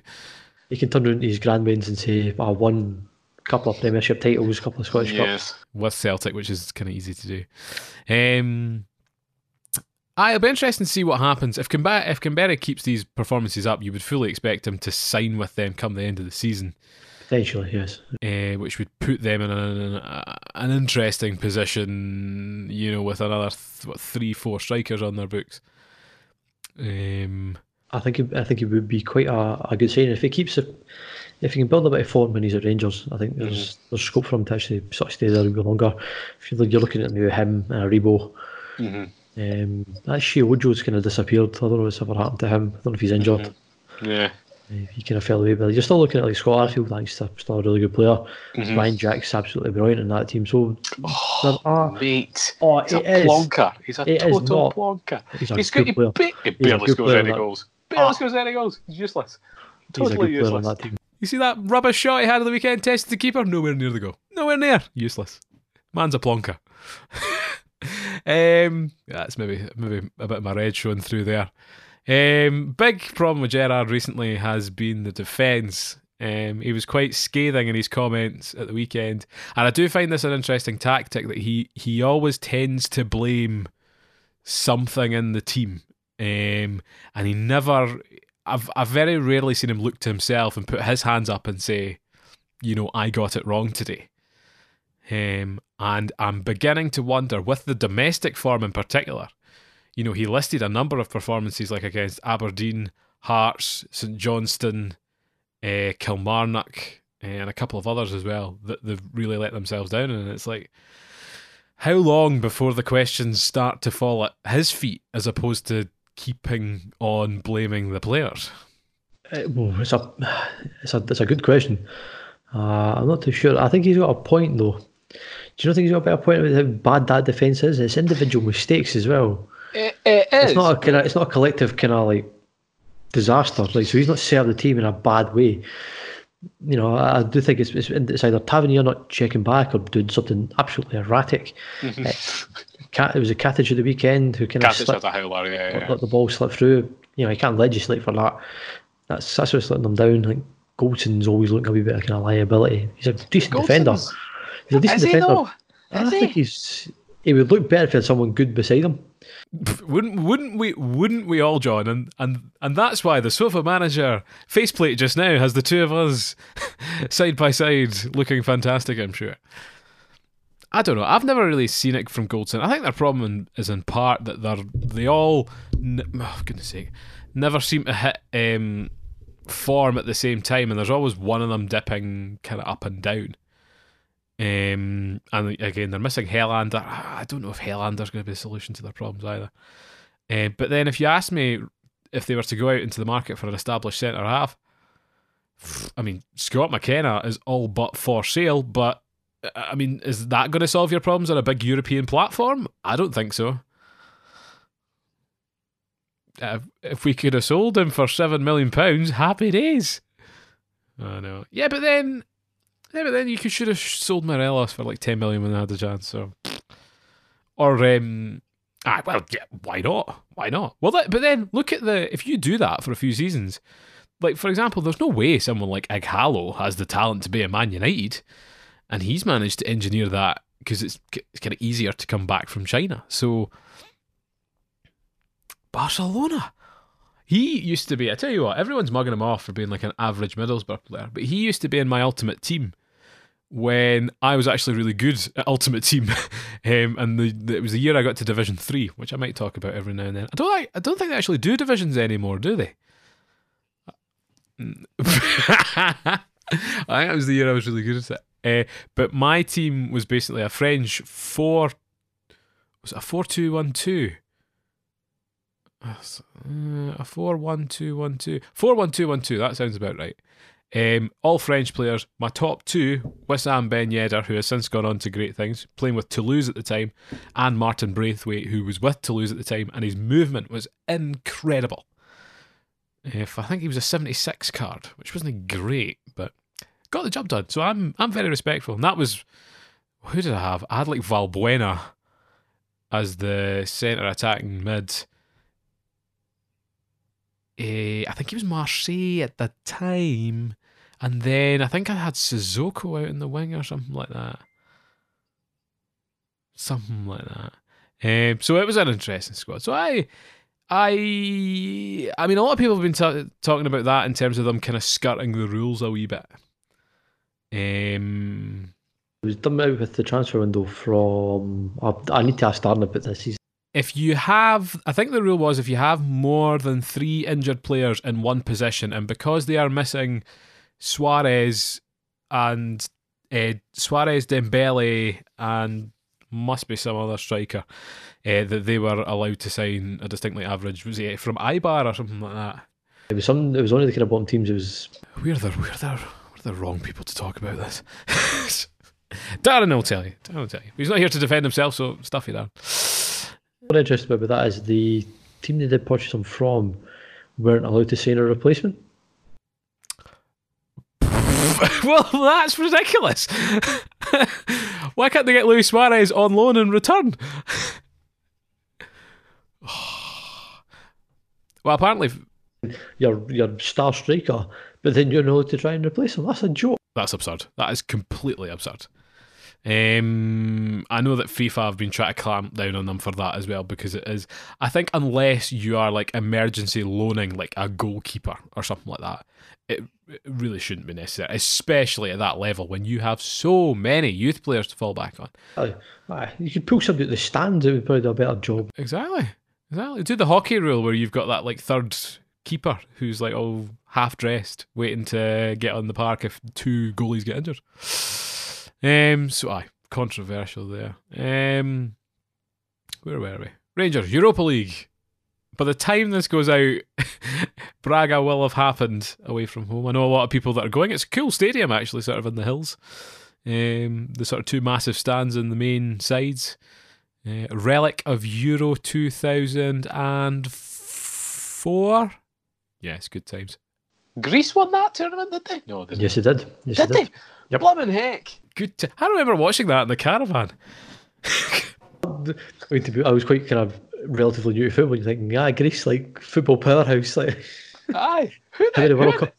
S2: He can turn around to his grandmains and say, "I won a couple of Premiership titles, a couple of Scottish
S3: yes.
S2: Cups
S1: with Celtic," which is kind of easy to do. Um, Aye, it'll be interesting to see what happens. If Kamberi, if Kamberi keeps these performances up, you would fully expect him to sign with them come the end of the season.
S2: Potentially, yes.
S1: Uh, which would put them in an, an interesting position, you know, with another th- what, three, four strikers on their books. Um,
S2: I think it, I think it would be quite a, a good sign if he keeps it. If he can build a bit of form when he's at Rangers, I think there's mm-hmm. there's scope for him to actually sort of stay there a bit longer. If you're, you're looking at maybe him and Rebo.
S3: Mm-hmm
S2: um, that Sheyi Ojo's kind of disappeared. I don't know what's ever happened to him. I don't know if he's injured.
S3: Mm-hmm. Yeah.
S2: Uh, he kind of fell away, but you're still looking at like Scott Arfield. I think he's still a really good player.
S3: Mm-hmm.
S2: Ryan Jack's absolutely brilliant in that team. So,
S3: oh,
S2: are,
S3: mate,
S2: oh,
S3: he's a plonker. He's a total not, plonker.
S2: He's, a
S3: he's
S2: good
S3: got,
S2: player.
S3: He, he barely scores any goals. Barely oh. scores any goals. He's useless. Totally
S2: he's
S3: useless.
S2: that team.
S1: You see that rubbish shot he had at the weekend? Tested the keeper, nowhere near the goal. Nowhere near. Useless. Man's a plonker. um, that's maybe maybe a bit of my red showing through there. Um, big problem with Gerrard recently has been the defence. Um, he was quite scathing in his comments at the weekend, and I do find this an interesting tactic that he he always tends to blame something in the team, um, and he never. I've I've very rarely seen him look to himself and put his hands up and say, you know, I got it wrong today. Um, and I'm beginning to wonder, with the domestic form in particular, you know, he listed a number of performances like against Aberdeen, Hearts, St Johnstone, uh, Kilmarnock, uh, and a couple of others as well that they've really let themselves down. And it's like, how long before the questions start to fall at his feet as opposed to keeping on blaming the players?
S2: Well, it's a, it's a, it's a good question. Uh, I'm not too sure. I think he's got a point though. Do you not think he's got a better point about how bad that defence is? It's individual mistakes as well.
S3: It, it is.
S2: It's not a kind of, it's not a collective kind of like disaster. Like so, he's not served the team in a bad way. You know, I, I do think it's, it's, it's either Tavernier not checking back or doing something absolutely erratic.
S3: Mm-hmm.
S2: it, it was a Katic of the weekend who kind of
S3: slipped, a howler, yeah, yeah.
S2: let the ball slip through. You know, he can't legislate for that. That's that's what's letting them down. Like Goldson's always looking a wee bit of kind of liability. He's a decent Goldson's, defender. He's a decent
S3: Is
S2: defender.
S3: He
S2: I think he's he would look better if he had someone good beside him.
S1: Wouldn't wouldn't we wouldn't we all, John? And and and that's why the sofa manager faceplate just now has the two of us side by side looking fantastic. I'm sure. I don't know. I've never really seen it from Goldson. I think their problem is in part that they're they all, oh, goodness sake, never seem to hit um, form at the same time, and there's always one of them dipping kind of up and down. Um, and again, they're missing Helander. I don't know if Helander's going to be the solution to their problems either. Uh, but then, if you ask me if they were to go out into the market for an established centre half, I mean, Scott McKenna is all but for sale. But I mean, is that going to solve your problems on a big European platform? I don't think so. Uh, if we could have sold him for seven million pounds, happy days. I know. Yeah, but then yeah, but then you could, should have sold Morelos for like 10 million when they had the chance. So, or um, ah, well, yeah, why not? Why not? Well, that, but then look at the if you do that for a few seasons, like for example, there's no way someone like Ighalo has the talent to be a Man United, and he's managed to engineer that because it's, it's kind of easier to come back from China. So, Barcelona. He used to be, I tell you what, everyone's mugging him off for being like an average Middlesbrough player, but he used to be in my ultimate team when I was actually really good at Ultimate Team, um, and the, the, it was the year I got to Division Three, which I might talk about every now and then. I don't, I don't think they actually do divisions anymore, do they? I think it was the year I was really good at Uh, but my team was basically a French four. Was it a four two one two? Uh, a four one two one two four one two one two. That sounds about right. Um, all French players. My top two, Wissam Ben Yedder, who has since gone on to great things, playing with Toulouse at the time, and Martin Braithwaite, who was with Toulouse at the time, and his movement was incredible. If I think he was a 76 card, which wasn't great, but got the job done. So I'm I'm very respectful. And that was who did I have? I had like Valbuena as the centre attacking mid. Uh, I think he was Marseille at the time. And then I think I had Suzuko out in the wing or something like that. Something like that. Um, so it was an interesting squad. So I, I, I mean, a lot of people have been t- talking about that in terms of them kind of skirting the rules a wee bit. Um,
S2: it was done out with the transfer window from. I, I need to ask Darren about this. He's
S1: if you have, I think the rule was if you have more than three injured players in one position, and because they are missing Suarez and uh, Suarez, Dembele, and must be some other striker, uh, that they were allowed to sign a distinctly average. Was it from Eibar or something like that?
S2: It was some. It was one of the kind of bottom teams. It was.
S1: We're the we're the we're the wrong people to talk about this. Darren will tell you. Darren will tell you. He's not here to defend himself, so stuff you down.
S2: What interesting about that is the team they did purchase him from weren't allowed to sign a replacement.
S1: well, that's ridiculous. Why can't they get Luis Suarez on loan in return? well, apparently,
S2: your your star striker, but then you're not allowed to try and replace him. That's a joke.
S1: That's absurd. That is completely absurd. Um, I know that FIFA have been trying to clamp down on them for that as well because it is. I think unless you are like emergency loaning like a goalkeeper or something like that, it, it really shouldn't be necessary, especially at that level when you have so many youth players to fall back on.
S2: Uh, you could pull somebody at the stands; it would probably do a better job.
S1: Exactly, exactly. Do the hockey rule where you've got that like third keeper who's like all half dressed, waiting to get on the park if two goalies get injured. Um, so aye, controversial there. Um, where were we? Rangers Europa League. By the time this goes out, Braga will have happened away from home. I know a lot of people that are going. It's a cool stadium, actually, sort of in the hills. Um, the sort of two massive stands in the main sides. Uh, relic of Euro 2004. Yes, good times.
S3: Greece won that tournament, did they? No,
S2: they yes, it did. Yes,
S3: did, did they? Yep. Blooming heck!
S1: Good. T- I remember watching that in the caravan.
S2: I, mean, be, I was quite kind of relatively new to football. You're thinking, yeah, Greece, like football powerhouse, like.
S3: Aye.
S2: Who how many World Cup?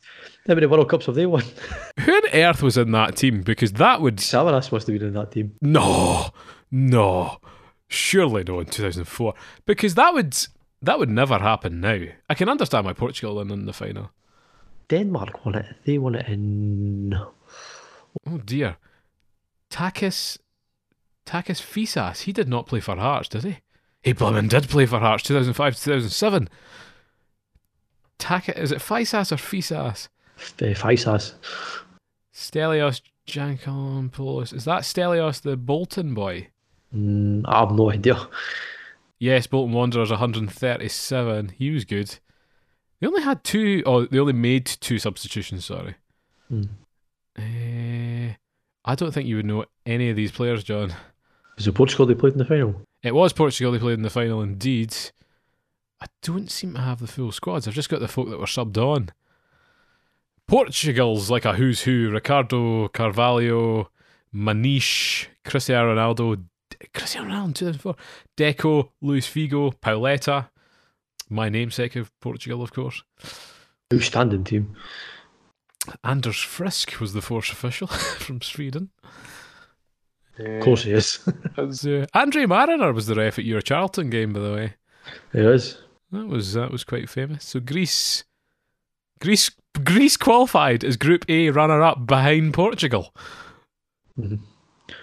S2: How many World Cups have they won?
S1: Who on earth was in that team? Because that would.
S2: Samaras must have been in that team.
S1: No, no, surely no in 2004. Because that would that would never happen now. I can understand why Portugal won in the final.
S2: Denmark won it. They won it in.
S1: Oh dear. Takis Takis Fyssas. he did not play for Hearts, did he? He blooming did play for Hearts 2005 2007. Takis, is it Fyssas or Fyssas?
S2: Uh, Fyssas.
S1: Stelios Giannakopoulos. Is that Stelios the Bolton boy?
S2: Mm, I have no idea.
S1: Yes, Bolton Wanderers 137. He was good. They only had two, oh, they only made two substitutions, sorry.
S2: Mm.
S1: Uh, I don't think you would know any of these players, John.
S2: Was it Portugal they played in the final?
S1: It was Portugal they played in the final, indeed. I don't seem to have the full squads. I've just got the folk that were subbed on. Portugal's like a who's who: Ricardo Carvalho, Maniche, Cristiano Ronaldo, Cristiano Ronaldo 2004, Deco, Luis Figo, Pauleta, my namesake of Portugal, of course.
S2: Outstanding team.
S1: Anders Frisk was the force official from Sweden.
S2: Of course he is.
S1: was, uh, Andre Marriner was the ref at your Charlton game, by the way.
S2: He is.
S1: That was that was quite famous. So Greece, Greece, Greece qualified as Group A runner-up behind Portugal.
S2: Mm-hmm.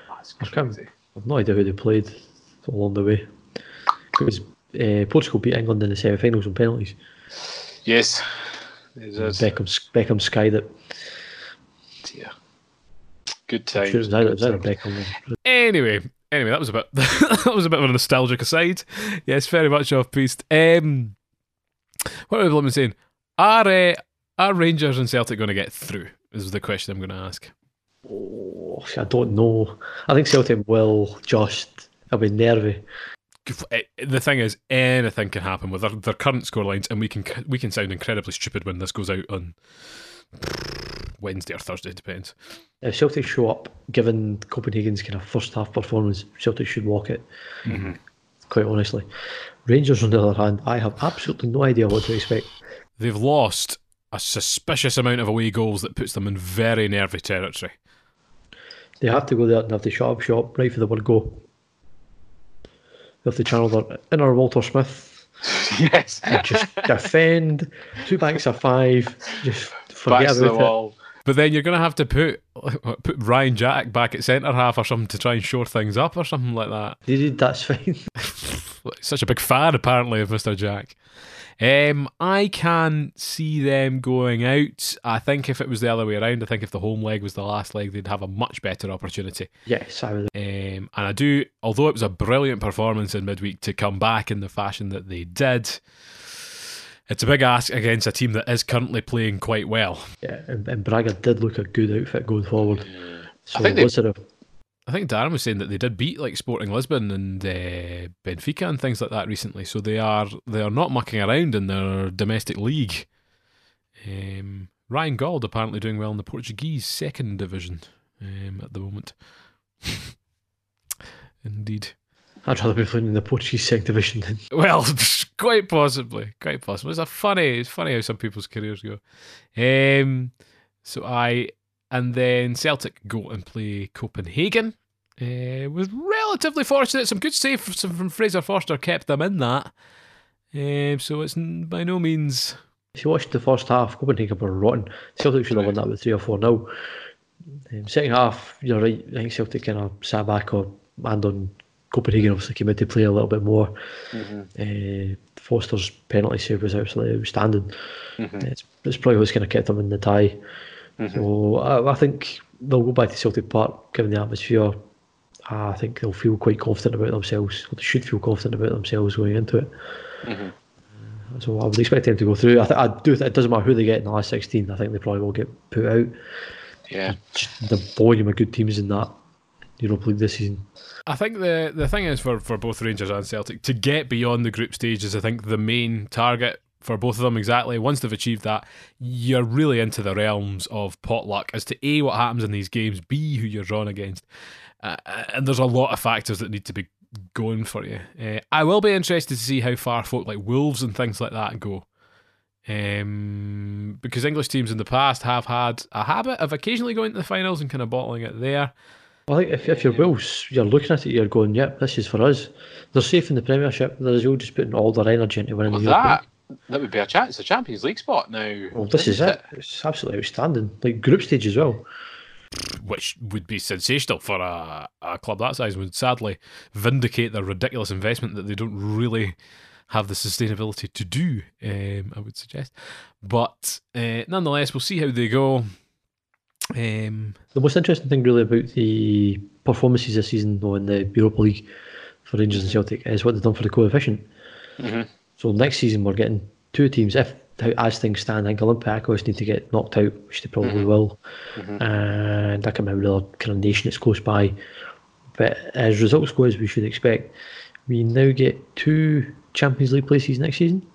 S2: That's crazy. I've no idea who they played along the way. Because uh, Portugal beat England in the semi-finals on penalties.
S3: Yes,
S2: Beckham Beckham skied it.
S3: Yeah. Good times.
S2: Sure, it was either, was either Beckham
S1: Anyway, anyway, that was a bit that was a bit of a nostalgic aside. Yes, very much off piste. Um, what was I saying? Are uh, are Rangers and Celtic going to get through? Is the question I'm going to ask.
S2: Oh, I don't know. I think Celtic will just. I'll be nervy.
S1: Eh, The thing is, anything can happen with their, their current scorelines, and we can we can sound incredibly stupid when this goes out on Wednesday or Thursday, depends.
S2: If Celtic show up, given Copenhagen's kind of first half performance, Celtic should walk it. Quite honestly, Rangers on the other hand, I have absolutely no idea what to expect.
S1: They've lost a suspicious amount of away goals that puts them in very nervy territory.
S2: They have to go there and have to shut up shop right for the word go. They have to channel their inner Walter Smith
S3: yes.
S2: and just defend. Two banks of five. Just forget
S3: Backs to the
S2: about it.
S3: wall.
S1: But then you're going to have to put put Ryan Jack back at centre half or something to try and shore things up or something like that.
S2: They did, that's fine.
S1: Such a big fan, apparently, of Mr. Jack. Um, I can see them going out. I think if it was the other way around, I think if the home leg was the last leg, they'd have a much better opportunity.
S2: yes, I would.
S1: Um, and I do, although it was a brilliant performance in midweek to come back in the fashion that they did, it's a big ask against a team that is currently playing quite well.
S2: Yeah, and, and Braga did look a good outfit going forward. So
S3: think they-
S2: was it a
S1: I think Darren was saying that they did beat like Sporting Lisbon and uh, Benfica and things like that recently, so they are they are not mucking around in their domestic league. Um, Ryan Gauld apparently doing well in the Portuguese second division um, at the moment. Indeed.
S2: I'd rather be playing in the Portuguese second division than
S1: Well, quite possibly, quite possibly. It's a funny, it's funny how some people's careers go. Um, so I and then Celtic go and play Copenhagen. Uh, was relatively fortunate. Some good save from, from Fraser Forster kept them in that. Um, so it's by no means.
S2: If you watched the first half, Copenhagen were rotten. Celtic should have won that with three or four now. Um, second half, you're right. I think Celtic kind of sat back or and on Copenhagen obviously came out to play a little bit more. Uh, Foster's penalty save was absolutely outstanding. It's, it's probably what's kind of kept them in the tie. Mm-hmm. So I, I think they'll go back to Celtic Park given the atmosphere. Uh, I think they'll feel quite confident about themselves. Or they should feel confident about themselves going into it. Mm-hmm. Uh, so I would expect them to go through. I, th- I do. Th- it doesn't matter who they get in the last sixteen. I think they probably will get put out.
S3: Yeah.
S2: The volume of good teams in that Europa League this season.
S1: I think the the thing is for, for both Rangers and Celtic to get beyond the group stage is I think the main target for both of them exactly. Once they've achieved that, you're really into the realms of potluck as to a what happens in these games, b who you're drawn against, uh, and there's a lot of factors that need to be going for you. Uh, I will be interested to see how far folk like Wolves and things like that go. Um, because English teams in the past have had a habit of occasionally going to the finals and kind of bottling it there.
S2: I think if, if you're Wolves, you're looking at it, you're going, yep, this is for us. They're safe in the Premiership. They're as well just putting all their energy into winning
S3: Well,
S2: the
S3: that that would be a chance. It's a Champions League spot now.
S2: Well, this is it. It's absolutely outstanding. Like group stage as well.
S1: which would be sensational for a, a club that size, would sadly vindicate their ridiculous investment that they don't really have the sustainability to do, um, I would suggest. But uh, nonetheless, we'll see how they go. Um,
S2: The most interesting thing really about the performances this season though in the Europa League for Rangers and Celtic is what they've done for the coefficient. So next season we're getting two teams. If as things stand, I think Olympiacos need to get knocked out, which they probably will, and I can be another kind of nation that's close by. But as results go, as we should expect, we now get two Champions League places next season.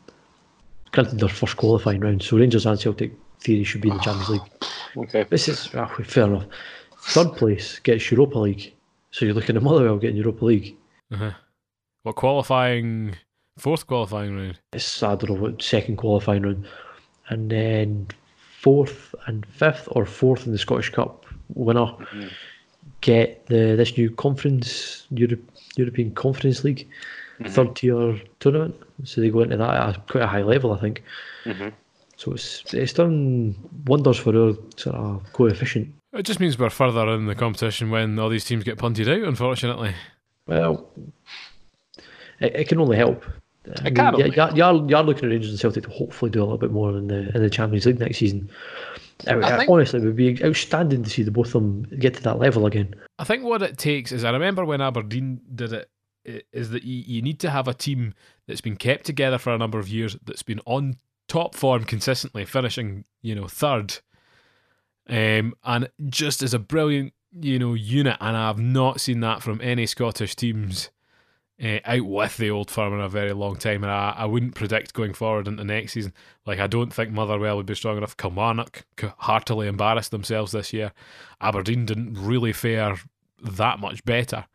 S2: Granted, their first qualifying round, so Rangers and Celtic theory should be in the Champions League.
S3: Okay.
S2: This is ah, fair enough. Third place gets Europa League, so you're looking at Motherwell getting Europa League.
S1: uh-huh. What qualifying, fourth qualifying round?
S2: It's I don't know what second qualifying round, and then fourth and fifth or fourth in the Scottish Cup winner mm. get the this new conference Europe, European Conference League mm-hmm. third tier tournament. So they go into that at a, quite a high level, I think. Mm-hmm. So it's it's done wonders for our sort of coefficient.
S1: It just means we're further in the competition when all these teams get punted out, unfortunately.
S2: Well, it, it can only help. I mean, yeah, you're, you're looking at Rangers and Celtic to hopefully do a little bit more in the in the Champions League next season. I, think, honestly, it would be outstanding to see the both of them get to that level again.
S1: I think what it takes is I remember when Aberdeen did it is that you, you need to have a team that's been kept together for a number of years, that's been on top form consistently, finishing you know third, um, and just as a brilliant you know unit. And I've not seen that from any Scottish teams uh, out with the old firm in a very long time, and I, I wouldn't predict going forward into next season. Like I don't think Motherwell would be strong enough. Kilmarnock heartily embarrassed themselves this year. Aberdeen didn't really fare that much better.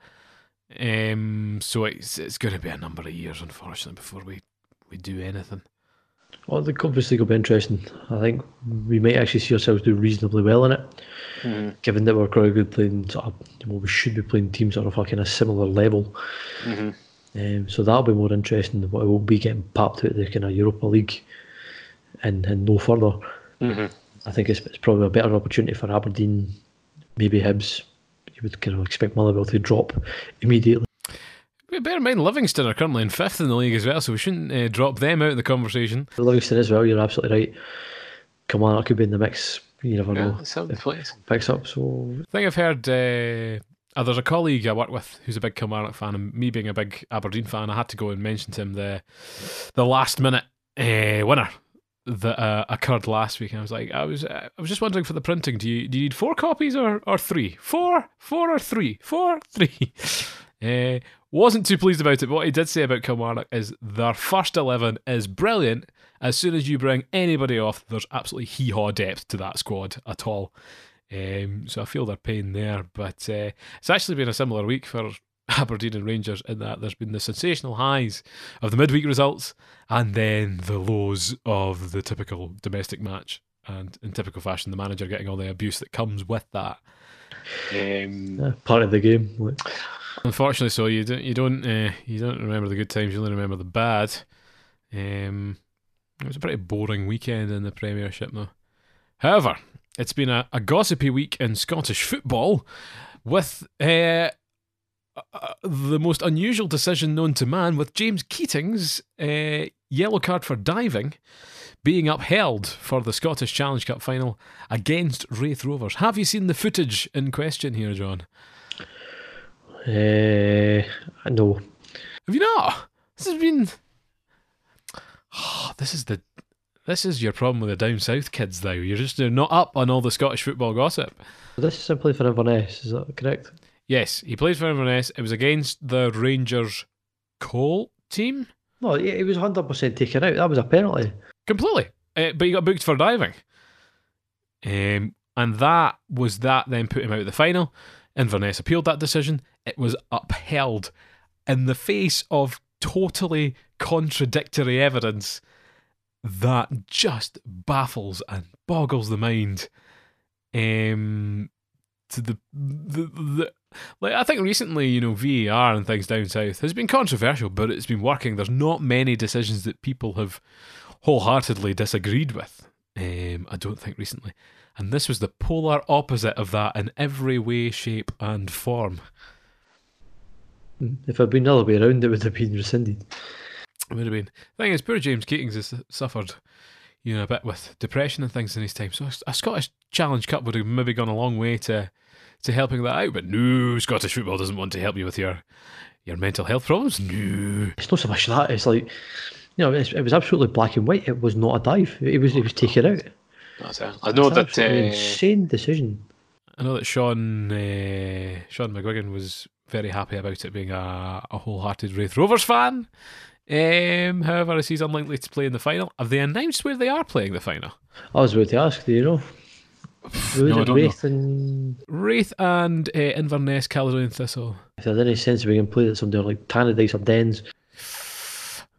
S1: Um, so it's it's going to be a number of years, unfortunately, before we we do anything.
S2: Well, the Conference League will be interesting. I think we might actually see ourselves do reasonably well in it, mm given that we're good playing. Sort of, well, we should be playing teams that are fucking a similar level. Mm-hmm. Um, so that'll be more interesting than what we will be getting popped out of the kind of Europa League and, and no further. Mm-hmm. I think it's, it's probably a better opportunity for Aberdeen, maybe Hibs. You would kind of expect Motherwell to drop immediately.
S1: Bear in mind, Livingston are currently in fifth in the league as well, so we shouldn't uh, drop them out of the conversation.
S2: Livingston as well, you're absolutely right. Come on, it could be in the mix. You never
S3: yeah,
S2: know.
S3: If
S2: picks up. So
S1: I think I've heard. Uh, uh, there's a colleague I work with who's a big Kilmarnock fan, and me being a big Aberdeen fan, I had to go and mention to him the the last minute uh, winner that uh, occurred last week. And I was like, I was uh, I was just wondering for the printing, do you do you need four copies or or three? Four, four or three? Four, three. Wasn't too pleased about it, but what he did say about Kilmarnock is their first 11 is brilliant. As soon as you bring anybody off, there's absolutely hee haw depth to that squad at all. Um, so I feel their pain there. But uh, it's actually been a similar week for Aberdeen and Rangers in that there's been the sensational highs of the midweek results and then the lows of the typical domestic match. And in typical fashion, the manager getting all the abuse that comes with that.
S2: Um, yeah, part of the game.
S1: Unfortunately, so you don't you don't uh, you don't remember the good times. You only remember the bad. Um, it was a pretty boring weekend in the Premiership, though. However, it's been a, a gossipy week in Scottish football, with uh, uh, the most unusual decision known to man, with James Keatings' uh, yellow card for diving being upheld for the Scottish Challenge Cup final against Raith Rovers. Have you seen the footage in question here, John?
S2: Uh, no.
S1: Have you not? This has been. Oh, this is the. This is your problem with the down south kids, though. You're just not up on all the Scottish football gossip.
S2: This is simply for Inverness, is that correct?
S1: Yes, he played for Inverness. It was against the Rangers Colt team.
S2: No, he was 100% taken out. That was a penalty.
S1: Completely. Uh, but he got booked for diving. Um, and that was that then put him out of the final. Inverness appealed that decision. It was upheld in the face of totally contradictory evidence that just baffles and boggles the mind. Um, to the, the, the like I think recently, you know, VAR and things down south has been controversial, but it's been working. There's not many decisions that people have wholeheartedly disagreed with. Um, I don't think recently. And this was the polar opposite of that in every way, shape, and form.
S2: Hmm. If it had been the other way around, it would have been rescinded.
S1: It would have been. The thing is, poor James Keatings has suffered, you know, a bit with depression and things in his time. So a Scottish Challenge Cup would have maybe gone a long way to to helping that out. But no, Scottish football doesn't want to help you with your your mental health problems. No,
S2: it's not so much that. It's like, you know, it was absolutely black and white. It was not a dive. It was it was taken out.
S3: That's it. I know that uh,
S2: insane decision.
S1: I know that Sean uh, Sean McGuigan was very happy about it being a, a wholehearted Raith Rovers fan. Um, however, as he's unlikely to play in the final, have they announced where they are playing the final?
S2: I was about to ask. Do you know?
S1: no, I know. and Raith and uh, Inverness, Caledonian Thistle.
S2: If there's any sense we can play that somewhere like Tannadice or Dens.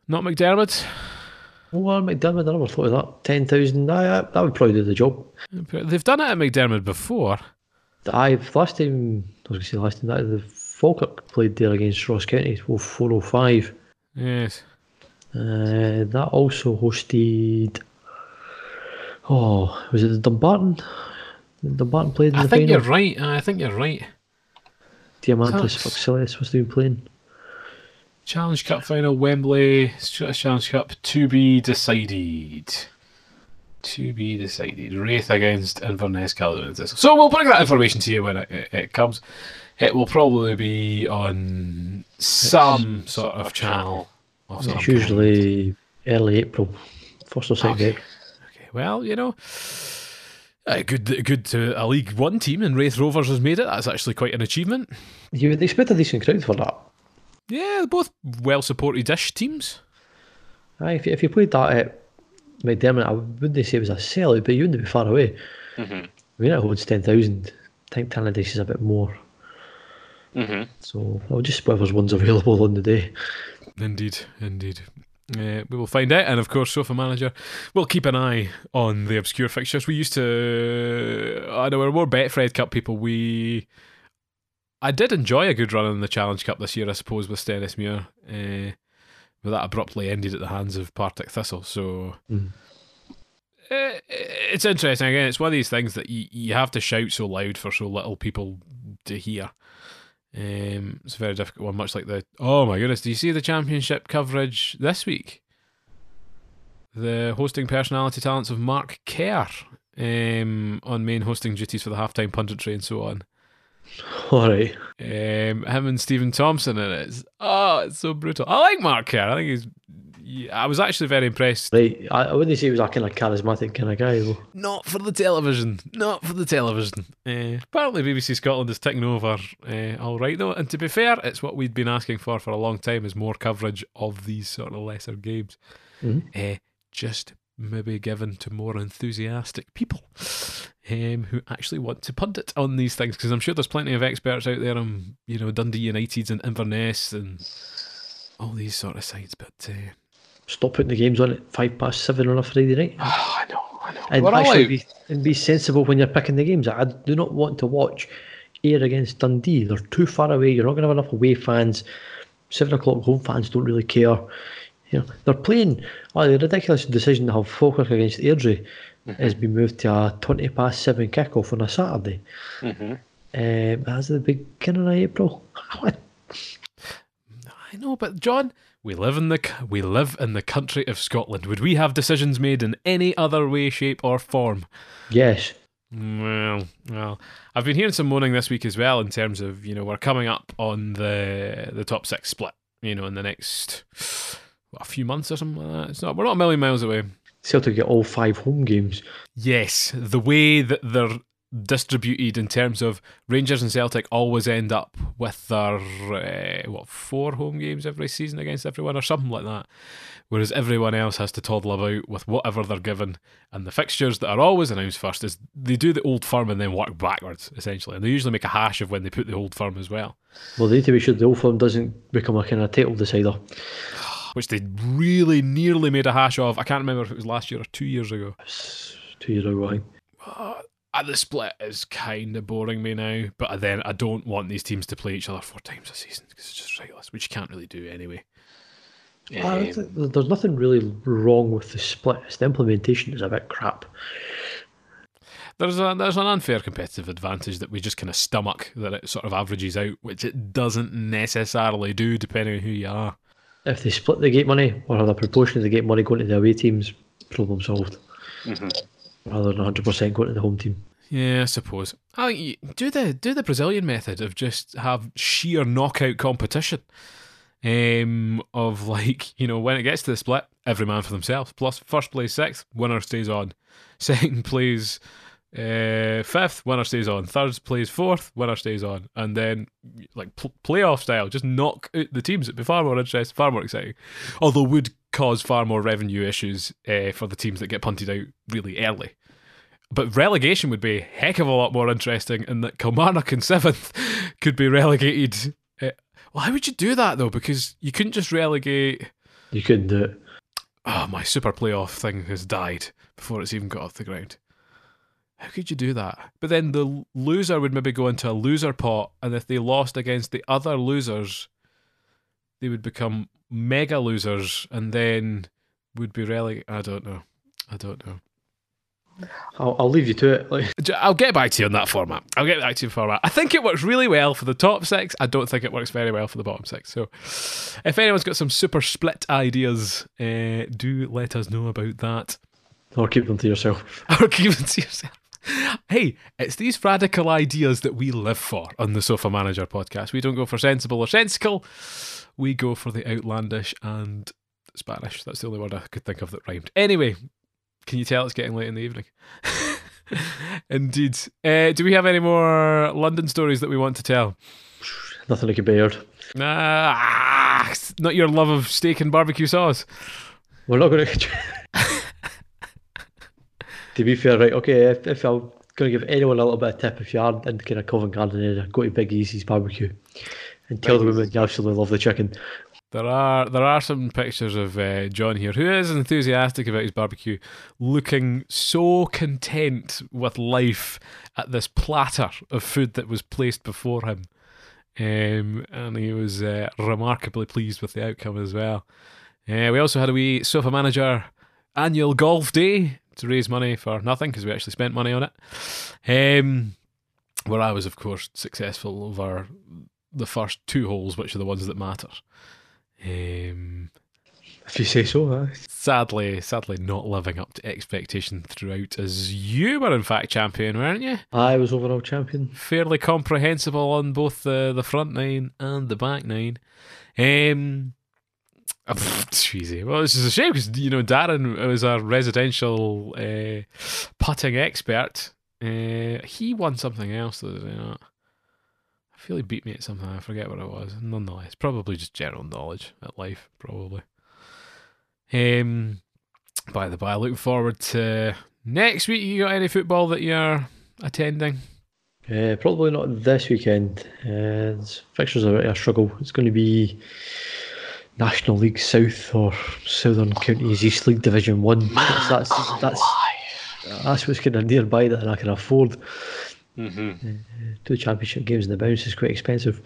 S1: Not McDiarmid.
S2: Well, McDiarmid, I never thought of that. 10,000, that would probably do the job.
S1: They've done it at McDiarmid before.
S2: I've last time, I was going to say last time, that the Falkirk played there against Ross County, well, 405.
S1: Yes.
S2: Uh, that also hosted. Oh, was it the Dumbarton? Dumbarton played in
S1: I
S2: the
S1: think
S2: final?
S1: you're right. I think you're right.
S2: Diamantis Foxilis was doing playing.
S1: Challenge Cup final, Wembley, Scottish Challenge Cup to be decided. To be decided. Raith against Inverness Caledonian So we'll bring that information to you when it, it, it comes. It will probably be on some sort of channel.
S2: Of it's usually early April, first or second
S1: okay. okay. Well, you know, uh, good, good to a League One team, and Raith Rovers has made it. That's actually quite an achievement.
S2: You would expect a decent crowd for that.
S1: Yeah, both well supported ish teams.
S2: Aye, if, you, if you played that at McDiarmid, I wouldn't say it was a sellout, but you wouldn't be far away. Mm-hmm. I mean, it holds 10,000. I think Tannadice is a bit more.
S3: Mm-hmm.
S2: So I'll just whatever's one's available on the day.
S1: Indeed, indeed. Uh, we will find out, and of course, Sofa Manager we'll keep an eye on the obscure fixtures. We used to, I know we're more Betfred Cup people. We I did enjoy a good run in the Challenge Cup this year, I suppose, with Stenhousemuir. Uh, but that abruptly ended at the hands of Partick Thistle. So mm. uh, it's interesting. Again, it's one of these things that you, you have to shout so loud for so little people to hear. Um, it's a very difficult one, much like the. Oh my goodness, do you see the championship coverage this week? The hosting personality talents of Mark Kerr um, on main hosting duties for the halftime punditry and so on.
S2: All right.
S1: Um, him and Stephen Thompson in it. It's, oh, it's so brutal. I like Mark Kerr. I think he's. Yeah, I was actually very impressed.
S2: Right, I, wouldn't say he was a kind of charismatic kind of guy though.
S1: Not for the television. Not for the television. Uh, apparently, BBC Scotland is ticking over. Uh, all right though, and to be fair, it's what we'd been asking for for a long time: is more coverage of these sort of lesser games. Mm-hmm. Uh, just maybe given to more enthusiastic people um, who actually want to pundit on these things because I'm sure there's plenty of experts out there on you know Dundee United and Inverness and all these sort of sides. But uh,
S2: stop putting the games on at five past seven on a Friday night.
S3: Oh, I know, I know.
S2: And actually be, and be sensible when you're picking the games. I do not want to watch Ayr against Dundee. They're too far away. You're not going to have enough away fans. Seven o'clock home fans don't really care. You know, they're playing. Oh, the ridiculous decision to have Falkirk against Airdrie mm-hmm. has been moved to a twenty past seven kickoff on a Saturday. Mm-hmm. Um, that's the beginning of April. I
S1: know, but John, we live in the we live in the country of Scotland. Would we have decisions made in any other way, shape, or form?
S2: Yes.
S1: Well, well, I've been hearing some moaning this week as well in terms of you know we're coming up on the the top six split. You know, in the next a few months or something like that. It's not. We're not a million miles away.
S2: Celtic get all five home games.
S1: Yes, the way that they're distributed in terms of Rangers and Celtic always end up with their uh, what four home games every season against everyone or something like that, whereas everyone else has to toddle about with whatever they're given. And the fixtures that are always announced first is they do the old firm and then work backwards essentially, and they usually make a hash of when they put the old firm as well.
S2: Well, they need to be sure the old firm doesn't become a kind of title decider
S1: which they really nearly made a hash of. I can't remember if it was last year or two years ago.
S2: Two years ago, I think.
S1: Uh, the split is kind of boring me now, but then I don't want these teams to play each other four times a season because it's just ridiculous, which you can't really do anyway.
S2: Um, there's nothing really wrong with the split. It's the implementation is a bit crap.
S1: There's a there's an unfair competitive advantage that we just kind of stomach that it sort of averages out, which it doesn't necessarily do depending on who you are
S2: if they split the gate money or have a proportion of the gate money going to the away teams, problem solved. Mm-hmm. Rather than 100% going to the home team.
S1: Yeah, I suppose. I think do the do the Brazilian method of just have sheer knockout competition. Um, of like you know when it gets to the split, every man for themselves. Plus, first place sixth, winner stays on. Second place uh, fifth, winner stays on. Third plays fourth, winner stays on. And then, like pl- playoff style, just knock out the teams. It'd be far more interesting, far more exciting. Although would cause far more revenue issues uh, for the teams that get punted out really early. But relegation would be a heck of a lot more interesting, in that Kilmarnock in seventh could be relegated. Uh, well, how would you do that though? Because you couldn't just relegate.
S2: You couldn't do it.
S1: Oh, my super playoff thing has died before it's even got off the ground. How could you do that? But then the loser would maybe go into a loser pot, and if they lost against the other losers, they would become mega losers, and then would be relegated. I don't know. I don't know.
S2: I'll, I'll leave you to it. Like,
S1: I'll get back to you on that format. I'll get back to you format. I think it works really well for the top six. I don't think it works very well for the bottom six. So, if anyone's got some super split ideas, uh, do let us know about that.
S2: or keep them to yourself.
S1: Or keep them to yourself. Hey, it's these radical ideas that we live for on the Sofa Manager podcast. We don't go for sensible or sensical. We go for the outlandish and Spanish. That's the only word I could think of that rhymed. Anyway, can you tell it's getting late in the evening? Indeed. Uh, do we have any more London stories that we want to tell?
S2: Nothing that can be heard.
S1: Ah, not your love of steak and barbecue sauce.
S2: We're not going to. to be fair, right? Okay, if, if I'm going to give anyone a little bit of tip, if you are in kind of Covent Garden area, go to Big Easy's barbecue and tell the women you absolutely love the chicken.
S1: There are there are some pictures of uh, John here, who is enthusiastic about his barbecue, looking so content with life at this platter of food that was placed before him, um, and he was uh, remarkably pleased with the outcome as well. Uh, we also had a wee sofa manager annual golf day to raise money for nothing because we actually spent money on it. Um, where I was, of course, successful over the first two holes, which are the ones that matter. Um,
S2: If you say so, huh?
S1: sadly, sadly, not living up to expectation throughout, as you were in fact champion, weren't you?
S2: I was overall champion.
S1: Fairly comprehensible on both the the front nine and the back nine. Um, uh, pff, it's easy. Well, this is a shame because you know Darren was our residential uh, putting expert. Uh, he won something else, though, did he not? I feel he beat me at something. I forget what it was. Nonetheless, probably just general knowledge at life, probably. Um, by the by, looking forward to next week. You got any football that you're attending?
S2: Uh, probably not this weekend. Uh, fixtures are a struggle. It's going to be National League South or Southern Counties East League Division One. That's that's that's, that's what's kind of nearby that I can afford.
S3: Mm-hmm.
S2: Two championship games in the bounce is quite expensive.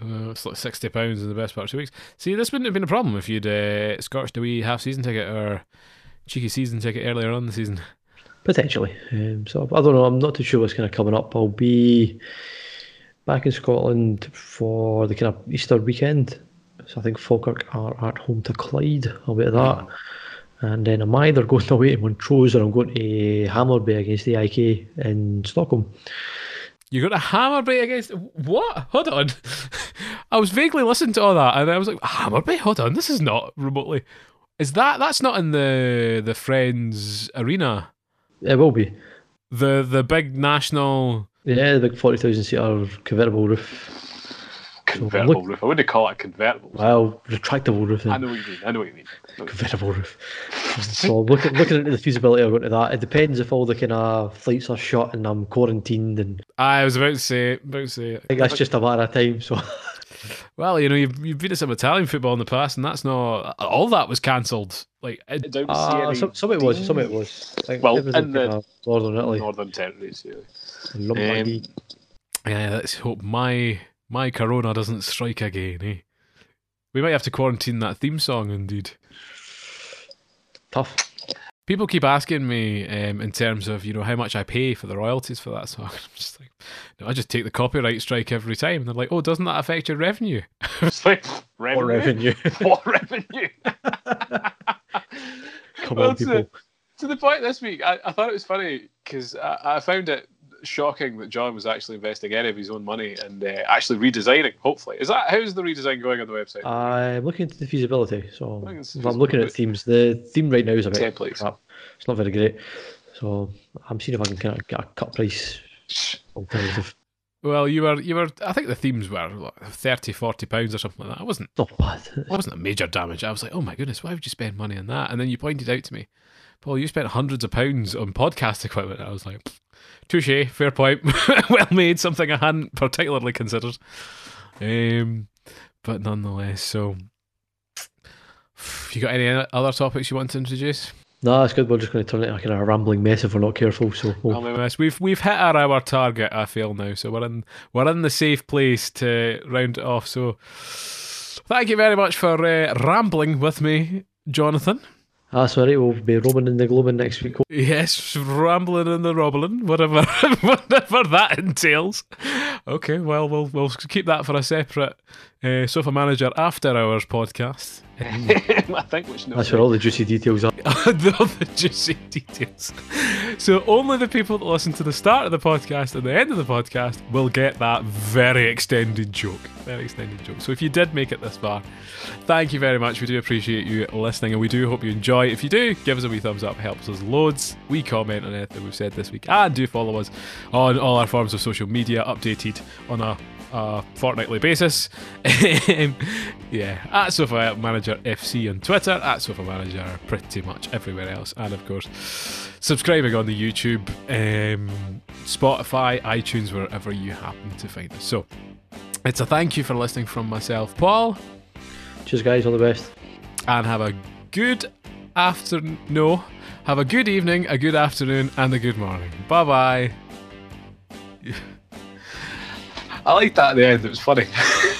S1: Uh, it's like sixty pounds in the best part of two weeks. See, this wouldn't have been a problem if you'd uh, scotched a wee half season ticket or cheeky season ticket earlier on in the season.
S2: Potentially. Um, so I don't know. I'm not too sure what's kind of coming up. I'll be back in Scotland for the kind of Easter weekend. So I think Falkirk are at home to Clyde. I'll be at that. And then I'm either going away to Montrose or I'm going to Hammarby against the IK in Stockholm.
S1: You're got a Hammarby against what? Hold on. I was vaguely listening to all that, and I was like, Hammarby. Hold on, this is not remotely. Is that that's not in the the Friends arena?
S2: It will be.
S1: The the big national.
S2: Yeah, the big 40,000 seater convertible roof.
S3: Convertible
S2: look-
S3: roof. I wouldn't call it convertible.
S2: Well, retractable roof.
S3: I know what you mean. I know what you mean.
S2: Convertible roof. So looking looking into the feasibility of going to that. It depends if all the kind of flights are shut and I'm quarantined and
S1: I was about to say, about to say.
S2: I think that's just a matter of time. So
S1: Well, you know, you've you've been to some Italian football in the past, and that's not all that was cancelled. Like, it,
S3: I don't see
S2: uh,
S3: any
S2: some, some it was, some it was. I think
S3: Well,
S2: everything
S3: in the-
S2: northern Italy,
S3: northern territories. Really.
S2: and Lombardy.
S1: yeah, let's hope my my corona doesn't strike again. Eh? We might have to quarantine that theme song. Indeed,
S2: Tough.
S1: people keep asking me um, in terms of you know how much I pay for the royalties for that song. I'm just like, no, I just take the copyright strike every time. And they're like, oh, doesn't that affect your revenue?
S3: It's like
S2: What
S3: revenue.
S2: revenue?
S3: what revenue?
S2: Come
S3: Well,
S2: on,
S3: to,
S2: people.
S3: to the point this week, I, I thought it was funny because I, I found it shocking that John was actually investing any of his own money and uh, actually redesigning. Hopefully, is that how's the redesign going on the website?
S2: I'm looking into the feasibility. So
S3: I think it's
S2: if I'm looking at themes. The theme right now is a bit
S3: Templates.
S2: crap. It's not very great. So I'm seeing if I can kind of get a cut price alternative.
S1: Well, you were you were. I think the themes were like 30, 40 pounds or something like that. I wasn't
S2: Not bad.
S1: It wasn't a major damage. I was like, oh my goodness, why would you spend money on that? And then you pointed out to me, Paul, you spent hundreds of pounds on podcast equipment. I was like, touche, fair point, well made, something I hadn't particularly considered. Um, but nonetheless, so you got any other topics you want to introduce?
S2: No, it's good. We're just going to turn it into a kind of a rambling mess if we're not careful. So we'll,
S1: we've we've hit our hour target. I feel now, so we're in we're in the safe place to round it off. So, thank you very much for uh, rambling with me, Jonathan.
S2: All right. We'll be roaming in the globe next week.
S1: Yes, rambling in the robbling, whatever, whatever that entails. Okay, well, we'll we'll keep that for a separate uh, sofa manager after hours podcast.
S3: I think we should.
S2: That's where all the juicy details are.
S1: all the juicy details. So only the people that listen to the start of the podcast and the end of the podcast will get that very extended joke. Very extended joke. So if you did make it this far, thank you very much. We do appreciate you listening and we do hope you enjoy. If you do, give us a wee thumbs up. Helps us loads. We comment on anything we've said this week. And do follow us on all our forms of social media, updated on a a fortnightly basis. Um, yeah, at Sofa Manager FC on Twitter, at Sofa Manager pretty much everywhere else, and of course, subscribing on the YouTube, um, Spotify, iTunes, wherever you happen to find us. So, it's a thank you for listening from myself, Paul.
S2: Cheers, guys. All the best.
S1: And have a good afternoon. No, have a good evening, a good afternoon, and a good morning. Bye bye.
S3: I like that at the end. It was funny.